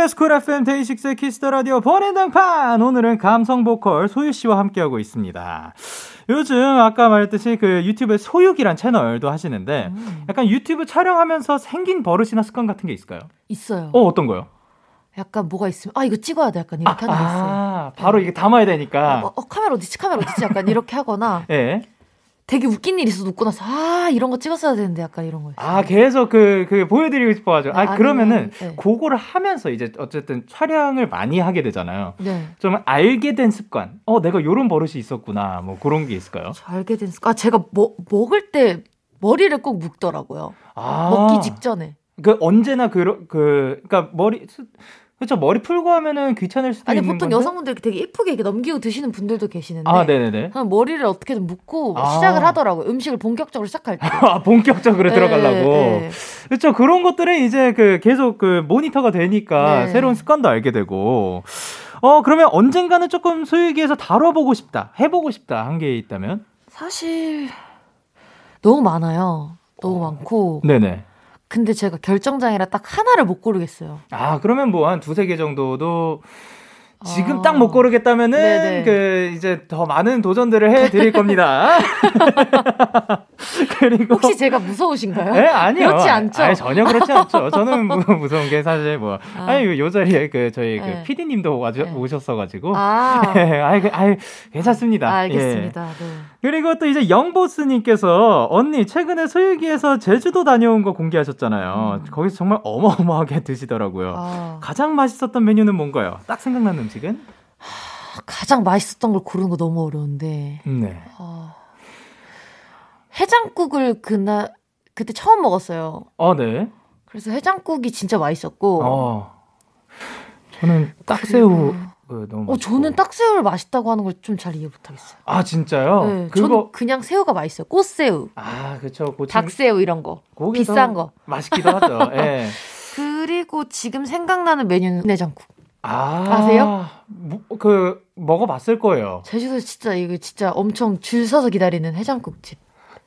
KBS 쿨 FM 데이식스의 키스 더 라디오 번외등판 오늘은 감성 보컬 소유 씨와 함께하고 있습니다. 요즘 아까 말했듯이 그 유튜브에 소유기란 채널도 하시는데 음. 약간 유튜브 촬영하면서 생긴 버릇이나 습관 같은 게 있을까요? 있어요. 어 어떤 거요? 약간 뭐가 있으면 아 이거 찍어야 돼 약간 이렇게 하는 게 있어요. 아 바로 이게 담아야 되니까. 어, 어, 카메라 어디지 카메라 어디지 약간 이렇게 하거나 예. 되게 웃긴 일 있어도 웃고 나서 아 이런 거 찍었어야 되는데 약간 이런 거. 아 계속 그그 보여드리고 싶어가지고. 아 네, 그러면은 네. 그거를 하면서 이제 어쨌든 촬영을 많이 하게 되잖아요. 네. 좀 알게 된 습관. 어 내가 요런 버릇이 있었구나. 뭐 그런 게 있을까요? 저 알게 된 습관. 아 제가 뭐, 먹을 때 머리를 꼭 묶더라고요. 아. 먹기 직전에. 그 언제나 그, 그, 그니까 머리, 수- 그쵸, 머리 풀고 하면은 귀찮을 수도 아니 있는 보통 건데. 여성분들 되게 예쁘게 이렇게 넘기고 드시는 분들도 계시는데 아, 네네네. 저는 머리를 어떻게든 묶고 아. 시작을 하더라고요. 음식을 본격적으로 시작할 때. 아, 본격적으로 네, 들어가려고. 네. 그쵸, 그런 것들은 이제 그 계속 그 모니터가 되니까 네. 새로운 습관도 알게 되고. 어, 그러면 언젠가는 조금 소유기에서 다뤄보고 싶다, 해보고 싶다 한 게 있다면? 사실 너무 많아요. 너무 많고. 네네. 근데 제가 결정장애라 딱 하나를 못 고르겠어요. 아, 그러면 뭐 한 두세 개 정도도 지금 아. 딱못 고르겠다면은 네네. 그 이제 더 많은 도전들을 해 드릴 겁니다. 그리고 혹시 제가 무서우신가요? 예, 아니요. 그렇지 않죠? 아니, 전혀 그렇지 않죠. 저는 무, 무서운 게 사실 뭐 아. 아니 요 자리에 그 저희 그 네. PD님도 와주, 네. 오셨어 가지고 아, 예, 아이 그 아이 괜찮습니다. 예. 알겠습니다. 네. 그리고 또 이제 영보스님께서 언니 최근에 소유기에서 제주도 다녀온 거 공개하셨잖아요. 거기서 정말 어마어마하게 드시더라고요. 아, 가장 맛있었던 메뉴는 뭔가요? 딱 생각나는 음식 은? 가장 맛있었던 걸 고르는 거 너무 어려운데 네. 어, 해장국을 그날 그때 처음 먹었어요. 어, 네. 그래서 해장국이 진짜 맛있었고 어. 저는 딱새우 그 너무 어, 맛있고. 저는 딱새우를 맛있다고 하는 걸 좀 잘 이해 못하겠어요. 아, 진짜요? 네, 그거 저는 그냥 새우가 맛있어요. 꽃새우, 아, 그렇죠. 고침 닭새우 이런 거. 비싼 더 거. 맛있기도 하죠. 예. 그리고 지금 생각나는 메뉴는 내장국. 아. 아세요? 뭐, 그 먹어 봤을 거예요. 제주도 진짜 이거 진짜 엄청 줄 서서 기다리는 해장국집.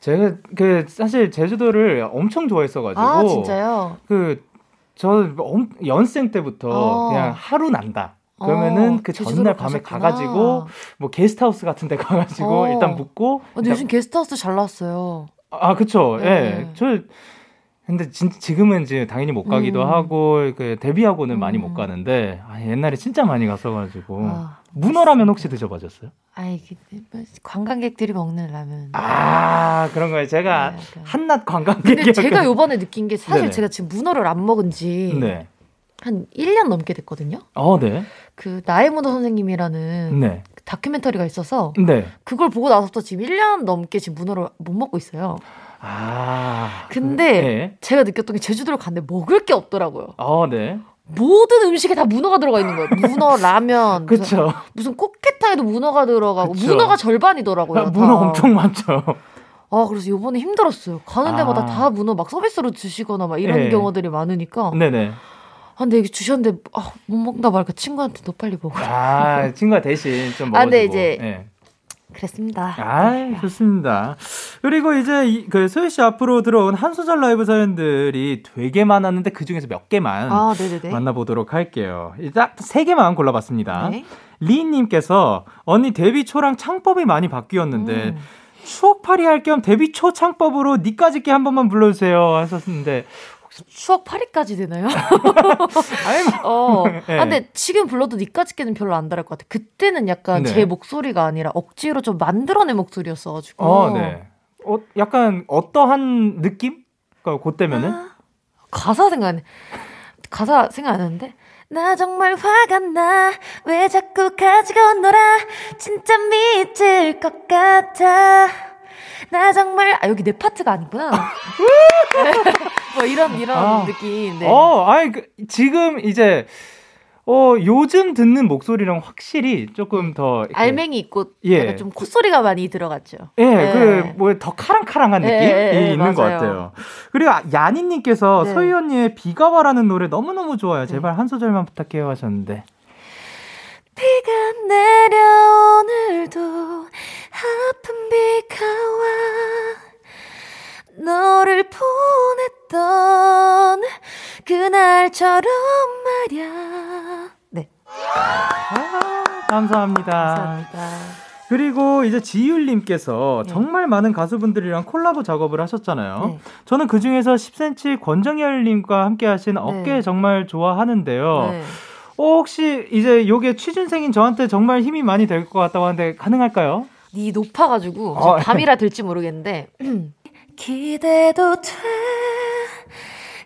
제가 그 사실 제주도를 엄청 좋아했어 가지고 아 진짜요? 그저 연생 때부터 어. 그냥 하루 난다. 그러면은 어, 그 전날 밤에 가셨구나. 가가지고 뭐 게스트하우스 같은 데 가가지고 어. 일단 묵고 근데 요즘 게스트하우스 잘 나왔어요. 아 그쵸 네. 예. 저 근데 진, 지금은 이제 당연히 못 가기도 음. 하고 그 데뷔하고는 많이 음. 못 가는데 아, 옛날에 진짜 많이 갔어가지고 아, 문어라면 혹시 드셔보셨어요? 아이 그 관광객들이 먹는 라면. 아 그런 거예요. 제가 네, 약간. 한낱 관광객이었거든요. 근데 제가 요번에 느낀 게 사실 네네. 제가 지금 문어를 안 먹은 지한 네. 1년 넘게 됐거든요. 어, 네. 그 나의 문어 선생님이라는 네. 다큐멘터리가 있어서 네. 그걸 보고 나서부터 지금 1년 넘게 지금 문어를 못 먹고 있어요. 아. 근데 그, 네. 제가 느꼈던 게 제주도를 갔는데 먹을 게 없더라고요. 어, 네. 모든 음식에 다 문어가 들어가 있는 거예요. 문어 라면, 그쵸. 무슨 꽃게탕에도 문어가 들어가고 그쵸. 문어가 절반이더라고요. 아, 문어 다. 엄청 많죠. 아 그래서 요번에 힘들었어요. 가는 데마다 아. 다 문어 막 서비스로 주시거나 막 이런 네. 경우들이 많으니까 네네. 아 근데 이게 주셨는데 아, 못 먹다 말까 친구한테 너 빨리 먹어. 아, 친구가 대신 좀 먹어주고. 아, 근데 이제- 네. 그랬습니다. 아, 좋습니다. 그리고 이제 이, 그 소희 씨 앞으로 들어온 한 소절 라이브 사연들이 되게 많았는데 그 중에서 몇 개만 아. 만나보도록 할게요. 일단 세 개만 골라봤습니다. 네. 리인님께서 언니 데뷔 초랑 창법이 많이 바뀌었는데 음. 추억팔이 할 겸 데뷔 초 창법으로 니까짓게 한 번만 불러주세요 하셨는데 추억 파리까지 되나요? 아니 뭐 어. 네. 아, 근데 지금 불러도 니까짓게는 별로 안 다를 것 같아. 그때는 약간 네. 제 목소리가 아니라 억지로 좀 만들어낸 목소리였어가지고. 어, 네. 어, 약간 어떠한 느낌? 그 그때면은 아, 가사 생각나네. 가사 생각 안 나는데. 나 정말 화가 나. 왜 자꾸 가지고 놀아. 진짜 미칠 것 같아. 나 정말, 아, 여기 내 파트가 아니구나. 뭐 이런, 이런 아. 느낌. 네. 어, 아니 그, 지금 이제 어 요즘 듣는 목소리랑 확실히 조금 더 이렇게- 알맹이 있고, 예. 좀 콧소리가 많이 들어갔죠. 예, 네. 그, 뭐, 더 카랑카랑한 예, 느낌이 예, 예, 있는 것 맞아요. 같아요. 그리고 아- 야니님께서 네. 소희 언니의 비가 와라는 노래 너무 너무 좋아요. 제발 한 소절만 부탁해요 하셨는데. 비가 내려 오늘도 아픈 비가 와 너를 보냈던 그날처럼 말야 네 감사합니다. 감사합니다 그리고 이제 지율님께서 네. 정말 많은 가수분들이랑 콜라보 작업을 하셨잖아요. 네. 저는 그 중에서 10cm 권정열님과 함께 하신 어깨 정말 좋아하는데요. 네. 어, 혹시 이제 요게 취준생인 저한테 정말 힘이 많이 될 것 같다고 하는데 가능할까요? 니 높아가지고 어, 밤이라 될지 모르겠는데. 기대도 돼.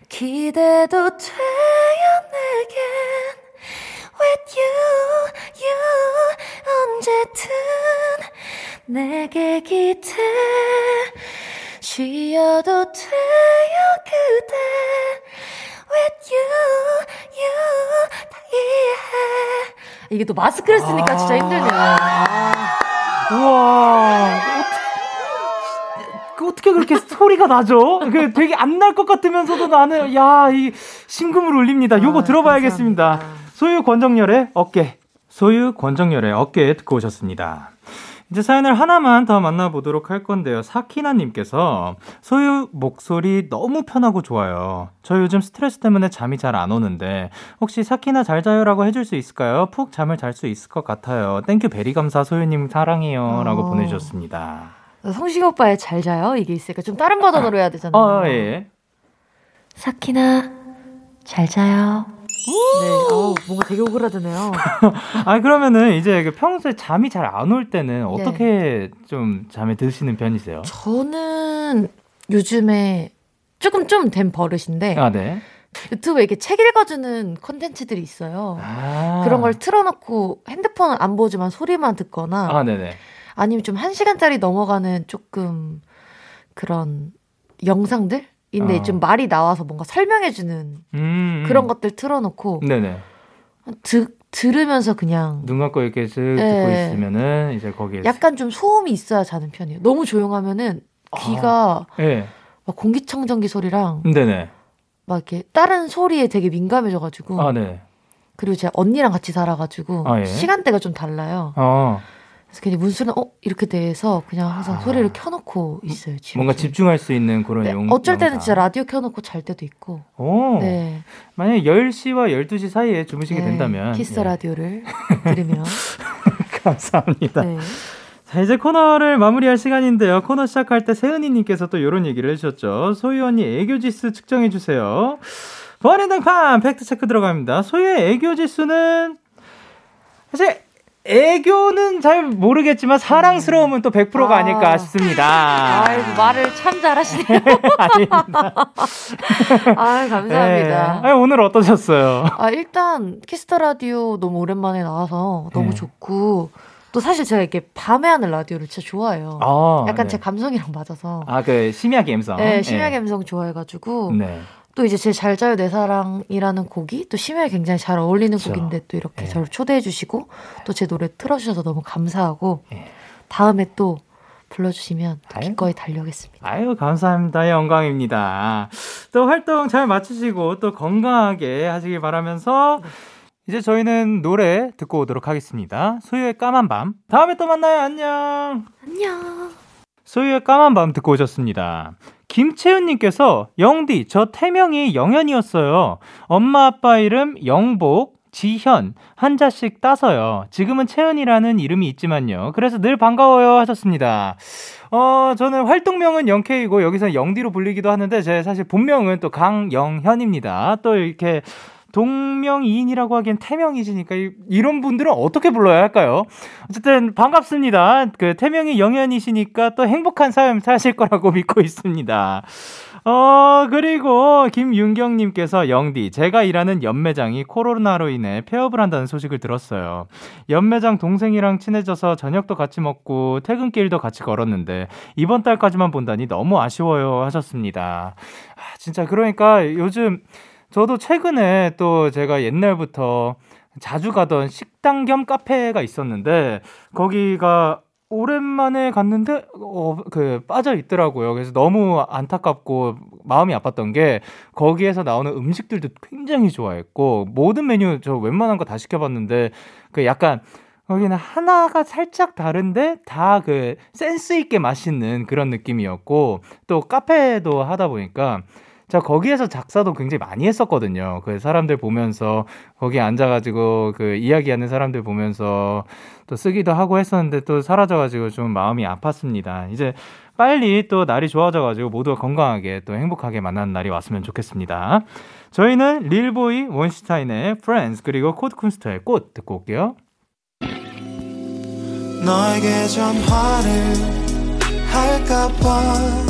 기대도 돼요 내겐. With you you 언제든 내게 기대. 쉬어도 돼요 그대. With you you 다 이해해. 이게 또 마스크를 쓰니까 진짜 힘들네요 우와. 그 어떻게 그렇게 소리가 나죠? 그 되게 안 날 것 같으면서도 나는 야, 이 심금을 울립니다. 요거 아, 들어봐야겠습니다. 감사합니다. 소유 권정열의 어깨. 소유 권정열의 어깨 듣고 오셨습니다. 이제 사연을 하나만 더 만나보도록 할 건데요. 사키나님께서 소유 목소리 너무 편하고 좋아요. 저 요즘 스트레스 때문에 잠이 잘 안 오는데 혹시 사키나 잘 자요라고 해줄 수 있을까요? 푹 잠을 잘 수 있을 것 같아요. thank you very 감사 소유님 사랑해요라고 어. 보내주셨습니다. 성시경 오빠의 잘 자요 이게 있으니까 좀 다른 버전으로 해야 되잖아요. 어 예. 사키나 잘 자요. 네, 어우, 뭔가 되게 오그라드네요. 아 그러면은 이제 그 평소에 잠이 잘 안올 네. 때는 어떻게 좀 잠에 드시는 편이세요? 저는 요즘에 조금 좀 된 버릇인데 아 네. 유튜브에 이렇게 책 읽어주는 컨텐츠들이 있어요. 아. 그런 걸 틀어놓고 핸드폰은 안 보지만 소리만 듣거나 아, 네네. 아니면 좀 한 시간짜리 넘어가는 조금 그런 영상들 인데 어. 좀 말이 나와서 뭔가 설명해주는 음. 그런 것들 틀어놓고 네네. 드, 들으면서 그냥 눈 감고 이렇게 슥 듣고 네. 있으면은 이제 거기에. 약간 좀 소음이 있어야 자는 편이에요. 너무 조용하면은 귀가 예. 막 공기청정기 소리랑 네네. 막 이렇게 다른 소리에 되게 민감해져가지고 아, 네. 그리고 제가 언니랑 같이 살아가지고 아, 예. 시간대가 좀 달라요. 어. 그래서 괜히 문수는 어 이렇게 돼서 그냥 항상 아. 소리를 켜놓고 있어요. 집에. 뭔가 집중할 수 있는 그런 네, 용. 어쩔 때는 영상. 진짜 라디오 켜놓고 잘 때도 있고. 오. 네. 만약에 10시와 12시 사이에 주무시게 네, 된다면. 키스 예. 라디오를 들으면. 감사합니다. 네. 자, 이제 코너를 마무리할 시간인데요. 코너 시작할 때 세은이님께서 또 이런 얘기를 해주셨죠. 소유 언니 애교 지수 측정해주세요. 번외등판 팩트체크 들어갑니다. 소유의 애교 지수는 사실 애교는 잘 모르겠지만 사랑스러움은 또 100%가 아. 아닐까 싶습니다. 아이고 말을 참 잘하시네요. 아유 감사합니다. 네. 아니, 오늘 어떠셨어요? 아 일단 키스 더 라디오 너무 오랜만에 나와서 너무 네. 좋고 또 사실 제가 이렇게 밤에 하는 라디오를 진짜 좋아해요. 아, 약간 네. 제 감성이랑 맞아서. 아, 그 심야 감성. 네, 심야 감성 좋아해가지고 네. 또 이제 제 잘 자요 내 사랑이라는 곡이 또 심야에 굉장히 잘 어울리는 그쵸. 곡인데 또 이렇게 예. 저를 초대해 주시고 또 제 노래 틀어주셔서 너무 감사하고 예. 다음에 또 불러주시면 또. 기꺼이 달려오겠습니다. 아유, 감사합니다. 영광입니다. 또 활동 잘 마치시고 또 건강하게 하시길 바라면서 이제 저희는 노래 듣고 오도록 하겠습니다. 소유의 까만 밤. 다음에 또 만나요. 안녕. 안녕. 소유의 까만 밤 듣고 오셨습니다. 김채은님께서 영디 저 태명이 영현이었어요. 엄마 아빠 이름 영복, 지현 한 자씩 따서요. 지금은 채은이라는 이름이 있지만요. 그래서 늘 반가워요 하셨습니다. 어 저는 활동명은 영케이고 여기서 영디로 불리기도 하는데 제 사실 본명은 또 강영현입니다. 또 이렇게 동명이인이라고 하기엔 태명이시니까 이- 이런 분들은 어떻게 불러야 할까요? 어쨌든 반갑습니다. 그 태명이 영현이시니까 또 행복한 삶 사실 거라고 믿고 있습니다. 어 그리고 김윤경님께서 영디 제가 일하는 연매장이 코로나로 인해 폐업을 한다는 소식을 들었어요. 연매장 동생이랑 친해져서 저녁도 같이 먹고 퇴근길도 같이 걸었는데 이번 달까지만 본다니 너무 아쉬워요 하셨습니다. 아, 진짜 그러니까 요즘 저도 최근에 또 제가 옛날부터 자주 가던 식당 겸 카페가 있었는데 거기가 오랜만에 갔는데 어 그 빠져 있더라고요. 그래서 너무 안타깝고 마음이 아팠던 게 거기에서 나오는 음식들도 굉장히 좋아했고 모든 메뉴 저 웬만한 거 다 시켜봤는데 그 약간 거기는 하나가 살짝 다른데 다 그 센스 있게 맛있는 그런 느낌이었고 또 카페도 하다 보니까 제가 거기에서 작사도 굉장히 많이 했었거든요. 그 사람들 보면서 거기 앉아가지고 그 이야기하는 사람들 보면서 또 쓰기도 하고 했었는데 또 사라져가지고 좀 마음이 아팠습니다. 이제 빨리 또 날이 좋아져가지고 모두가 건강하게 또 행복하게 만나는 날이 왔으면 좋겠습니다. 저희는 릴보이 원슈타인의 Friends 그리고 코드 쿤스트의 꽃 듣고 올게요. 너에게 전화를 할까봐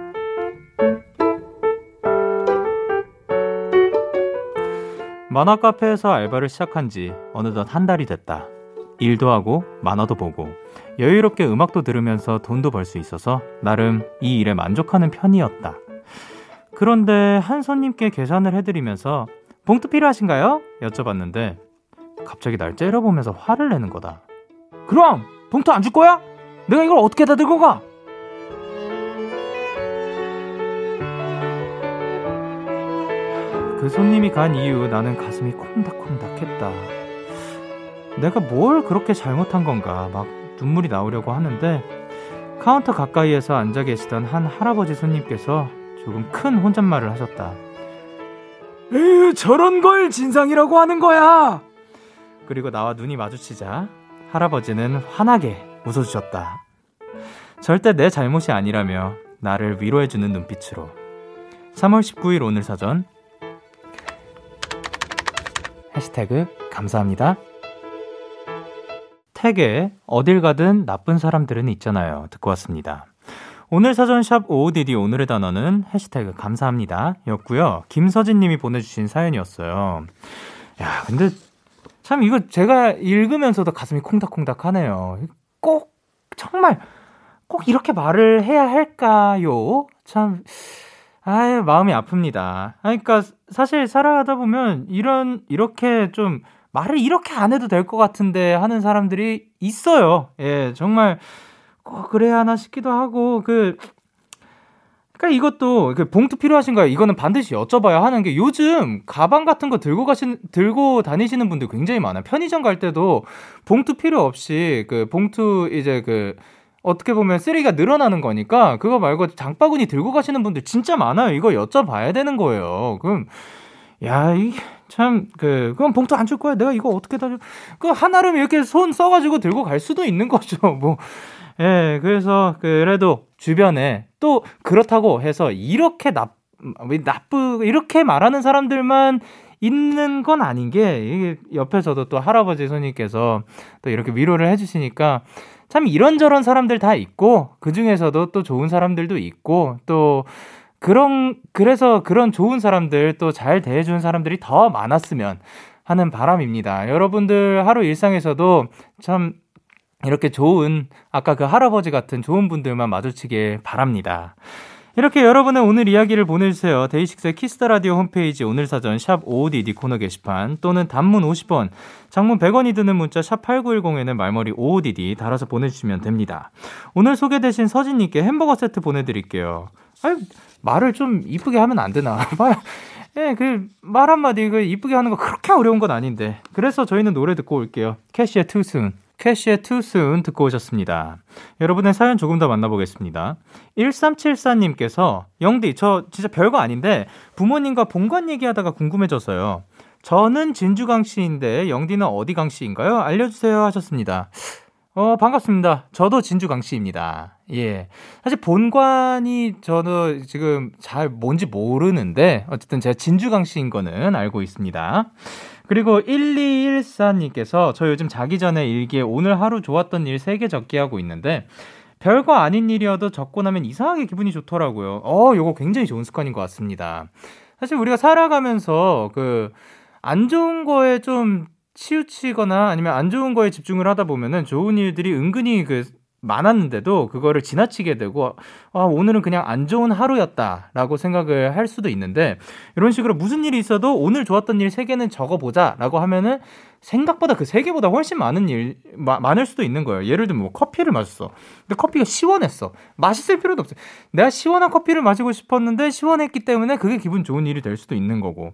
만화 카페에서 알바를 시작한 지 어느덧 한 달이 됐다. 일도 하고 만화도 보고 여유롭게 음악도 들으면서 돈도 벌 수 있어서 나름 이 일에 만족하는 편이었다. 그런데 한 손님께 계산을 해드리면서 봉투 필요하신가요? 여쭤봤는데 갑자기 날 째려보면서 화를 내는 거다. 그럼 봉투 안 줄 거야? 내가 이걸 어떻게 다 들고 가? 그 손님이 간 이후 나는 가슴이 콩닥콩닥했다. 내가 뭘 그렇게 잘못한 건가 막 눈물이 나오려고 하는데 카운터 가까이에서 앉아 계시던 한 할아버지 손님께서 조금 큰 혼잣말을 하셨다. 에휴, 저런 걸 진상이라고 하는 거야! 그리고 나와 눈이 마주치자 할아버지는 환하게 웃어주셨다. 절대 내 잘못이 아니라며 나를 위로해주는 눈빛으로. 3월 19일 오늘 사전 해시태그 감사합니다. 태그에 어딜 가든 나쁜 사람들은 있잖아요. 듣고 왔습니다. 오늘 사전 샵 OODD 오늘의 단어는 해시태그 감사합니다. 였고요. 김서진 님이 보내주신 사연이었어요. 야, 근데 참 이거 제가 읽으면서도 가슴이 콩닥콩닥 하네요. 꼭, 정말 꼭 이렇게 말을 해야 할까요? 참, 아유, 마음이 아픕니다. 아, 그러니까 사실 살아가다 보면 이런, 이렇게 좀 말을 이렇게 안 해도 될 것 같은데 하는 사람들이 있어요. 예, 정말 꼭 그래야 하나 싶기도 하고, 그, 그러니까 이것도 그 봉투 필요하신가요? 이거는 반드시 여쭤봐야 하는 게 요즘 가방 같은 거 들고 가신 들고 다니시는 분들 굉장히 많아요. 편의점 갈 때도 봉투 필요 없이 그 봉투 이제 그 어떻게 보면 쓰레기가 늘어나는 거니까 그거 말고 장바구니 들고 가시는 분들 진짜 많아요. 이거 여쭤봐야 되는 거예요. 그럼 야, 이 참, 그, 그럼 봉투 안 줄 거야? 내가 이거 어떻게 다 줄, 그, 하나름 이렇게 손 써가지고 들고 갈 수도 있는 거죠. 뭐, 예, 그래서, 그래도 주변에 또 그렇다고 해서 이렇게 나, 나쁘, 이렇게 말하는 사람들만 있는 건 아닌 게, 이게 옆에서도 또 할아버지 손님께서 또 이렇게 위로를 해주시니까 참 이런저런 사람들 다 있고, 그 중에서도 또 좋은 사람들도 있고, 또, 그런 그래서 그런 좋은 사람들 또 잘 대해주는 사람들이 더 많았으면 하는 바람입니다. 여러분들 하루 일상에서도 참 이렇게 좋은 아까 그 할아버지 같은 좋은 분들만 마주치길 바랍니다. 이렇게 여러분의 오늘 이야기를 보내주세요. 데이식스의 키스 더 라디오 홈페이지 오늘 사전 샵 55DD 코너 게시판 또는 단문 50원, 장문 100원이 드는 문자 샵 8910에는 말머리 55DD 달아서 보내주시면 됩니다. 오늘 소개되신 서진님께 햄버거 세트 보내드릴게요. 아유, 말을 좀 이쁘게 하면 안 되나. 말, 예, 그, 말 한마디, 그, 이쁘게 하는 거 그렇게 어려운 건 아닌데. 그래서 저희는 노래 듣고 올게요. 캐시의 Soon. 캐시의 Soon 듣고 오셨습니다. 여러분의 사연 조금 더 만나보겠습니다. 1374님께서, 영디, 저 진짜 별거 아닌데, 부모님과 본관 얘기하다가 궁금해져서요. 저는 진주강 씨인데, 영디는 어디 강 씨인가요? 알려주세요 하셨습니다. 어, 반갑습니다. 저도 진주 강 씨입니다. 예. 사실 본관이 저도 지금 잘 뭔지 모르는데, 어쨌든 제가 진주 강 씨인 거는 알고 있습니다. 그리고 1214님께서 저 요즘 자기 전에 일기에 오늘 하루 좋았던 일 3개 적기 하고 있는데, 별거 아닌 일이어도 적고 나면 이상하게 기분이 좋더라고요. 어, 요거 굉장히 좋은 습관인 것 같습니다. 사실 우리가 살아가면서 그, 안 좋은 거에 좀 치우치거나 아니면 안 좋은 거에 집중을 하다 보면은 좋은 일들이 은근히 그 많았는데도 그거를 지나치게 되고 아 오늘은 그냥 안 좋은 하루였다라고 생각을 할 수도 있는데 이런 식으로 무슨 일이 있어도 오늘 좋았던 일 세 개는 적어보자라고 하면은 생각보다 그 세 개보다 훨씬 많은 일 마, 많을 수도 있는 거예요. 예를 들면 뭐 커피를 마셨어. 근데 커피가 시원했어. 맛있을 필요도 없어. 내가 시원한 커피를 마시고 싶었는데 시원했기 때문에 그게 기분 좋은 일이 될 수도 있는 거고.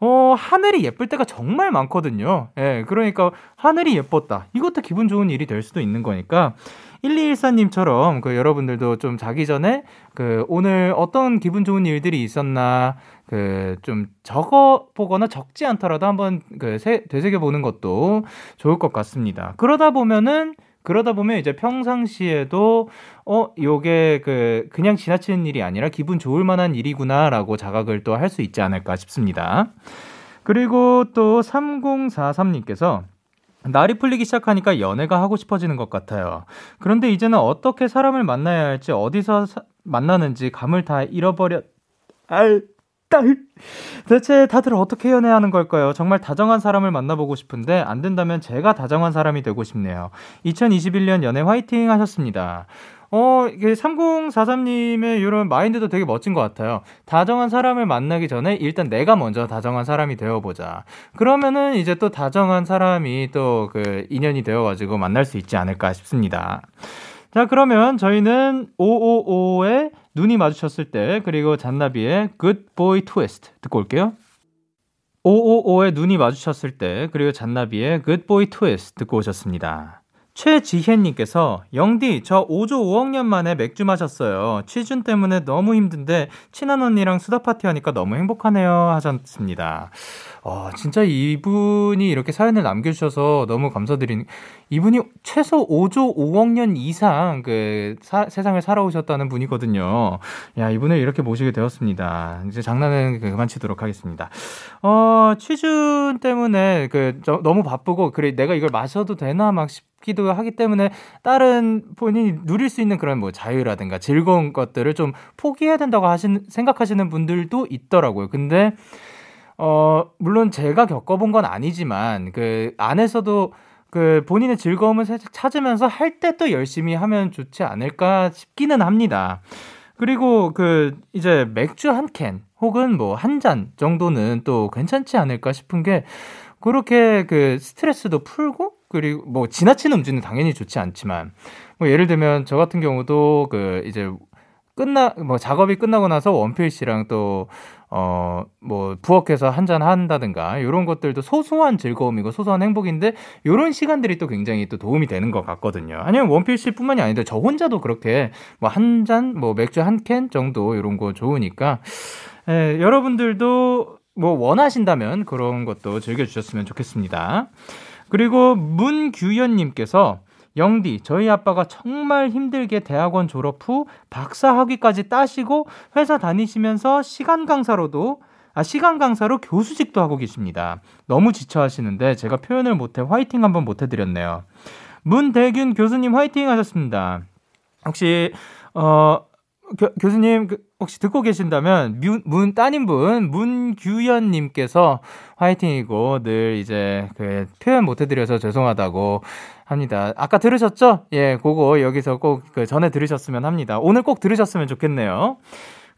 어, 하늘이 예쁠 때가 정말 많거든요. 예, 그러니까 하늘이 예뻤다. 이것도 기분 좋은 일이 될 수도 있는 거니까 1214님처럼 그 여러분들도 좀 자기 전에 그 오늘 어떤 기분 좋은 일들이 있었나 그 좀 적어 보거나 적지 않더라도 한번 그 되새겨 보는 것도 좋을 것 같습니다. 그러다 보면은 그러다 보면 이제 평상시에도 어 요게 그 그냥 지나치는 일이 아니라 기분 좋을 만한 일이구나라고 자각을 또 할 수 있지 않을까 싶습니다. 그리고 또 3043님께서 날이 풀리기 시작하니까 연애가 하고 싶어지는 것 같아요. 그런데 이제는 어떻게 사람을 만나야 할지 어디서 사, 만나는지 감을 다 잃어버렸 알 딸. 대체 다들 어떻게 연애하는 걸까요? 정말 다정한 사람을 만나보고 싶은데 안 된다면 제가 다정한 사람이 되고 싶네요. 2021년 연애 화이팅 하셨습니다. 어, 이게 3043님의 이런 마인드도 되게 멋진 것 같아요. 다정한 사람을 만나기 전에 일단 내가 먼저 다정한 사람이 되어보자. 그러면은 이제 또 다정한 사람이 또 그 인연이 되어가지고 만날 수 있지 않을까 싶습니다. 자, 그러면 저희는 555의 눈이 마주쳤을 때, 그리고 잔나비의 Good Boy Twist 듣고 올게요. 555의 눈이 마주쳤을 때, 그리고 잔나비의 Good Boy Twist 듣고 오셨습니다. 최지혜님께서 영디 저 5조 5억 년 만에 맥주 마셨어요. 취준 때문에 너무 힘든데 친한 언니랑 수다 파티 하니까 너무 행복하네요 하셨습니다. 어, 진짜 이분이 이렇게 사연을 남겨주셔서 너무 감사드리는, 이분이 최소 5조 5억 년 이상 그 사, 세상을 살아오셨다는 분이거든요. 야, 이분을 이렇게 모시게 되었습니다. 이제 장난은 그만 치도록 하겠습니다. 어, 취준 때문에 그, 저, 너무 바쁘고, 그래, 내가 이걸 마셔도 되나 막 싶 기도 하기 때문에 다른 본인이 누릴 수 있는 그런 뭐 자유라든가 즐거운 것들을 좀 포기해야 된다고 하시는, 생각하시는 분들도 있더라고요. 근데, 어, 물론 제가 겪어본 건 아니지만, 그, 안에서도 그 본인의 즐거움을 찾으면서 할 때 또 열심히 하면 좋지 않을까 싶기는 합니다. 그리고 그, 이제 맥주 한 캔, 혹은 뭐 한 잔 정도는 또 괜찮지 않을까 싶은 게, 그렇게 그 스트레스도 풀고, 그리고 뭐 지나치는 음주는 당연히 좋지 않지만, 뭐 예를 들면 저 같은 경우도 그 이제 끝나, 뭐 작업이 끝나고 나서 원필 씨랑 또, 어, 뭐, 부엌에서 한잔 한다든가, 요런 것들도 소소한 즐거움이고 소소한 행복인데, 요런 시간들이 또 굉장히 또 도움이 되는 것 같거든요. 아니면 원필 씨 뿐만이 아닌데, 저 혼자도 그렇게 뭐 한 잔, 뭐 맥주 한 캔 정도 요런 거 좋으니까, 에, 여러분들도 뭐 원하신다면 그런 것도 즐겨주셨으면 좋겠습니다. 그리고 문규현님께서, 영디, 저희 아빠가 정말 힘들게 대학원 졸업 후 박사 학위까지 따시고 회사 다니시면서 시간 강사로도 아, 시간 강사로 교수직도 하고 계십니다. 너무 지쳐 하시는데 제가 표현을 못해 화이팅 한번 못 해 드렸네요. 문대균 교수님 화이팅 하셨습니다. 혹시, 어, 교, 교수님, 그, 혹시 듣고 계신다면, 문, 문 따님분, 문규현님께서 화이팅이고, 늘 이제, 그, 표현 못 해드려서 죄송하다고 합니다. 아까 들으셨죠? 예, 그거 여기서 꼭 그 전에 들으셨으면 합니다. 오늘 꼭 들으셨으면 좋겠네요.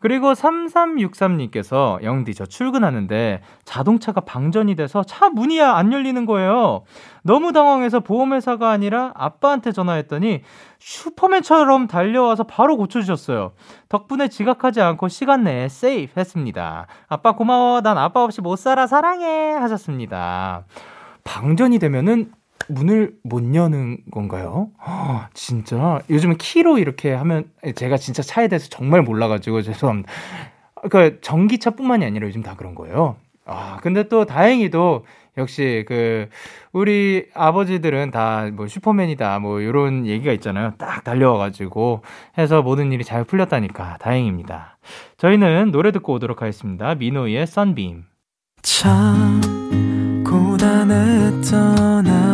그리고 3363님께서 영디 저 출근하는데 자동차가 방전이 돼서 차 문이 안 열리는 거예요. 너무 당황해서 보험회사가 아니라 아빠한테 전화했더니 슈퍼맨처럼 달려와서 바로 고쳐주셨어요. 덕분에 지각하지 않고 시간 내에 세이프 했습니다. 아빠 고마워. 난 아빠 없이 못 살아. 사랑해. 하셨습니다. 방전이 되면은 문을 못 여는 건가요? 허, 진짜 요즘은 키로 이렇게 하면 제가 진짜 차에 대해서 정말 몰라가지고 죄송합니다. 그 전기차뿐만이 아니라 요즘 다 그런 거예요. 아 근데 또 다행히도 역시 그 우리 아버지들은 다 뭐 슈퍼맨이다 뭐 이런 얘기가 있잖아요. 딱 달려와가지고 해서 모든 일이 잘 풀렸다니까 다행입니다. 저희는 노래 듣고 오도록 하겠습니다. 민호의 썬빔. 참 고단했던 하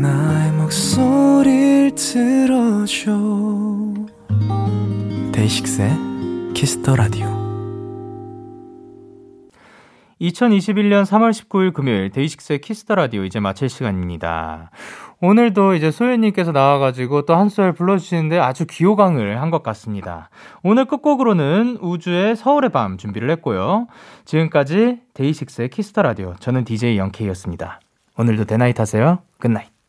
나의 목소리를 들어줘 데이식스의 키스 더 라디오 2021년 3월 19일 금요일 데이식스의 키스 더 라디오 이제 마칠 시간입니다. 오늘도 이제 소유님께서 나와가지고 또한 소절 불러주시는데 아주 귀호강을 한 것 같습니다. 오늘 끝곡으로는 우주의 서울의 밤 준비를 했고요. 지금까지 데이식스의 키스 더 라디오 저는 DJ 영케이였습니다. 오늘도 데나잇 하세요. Good night.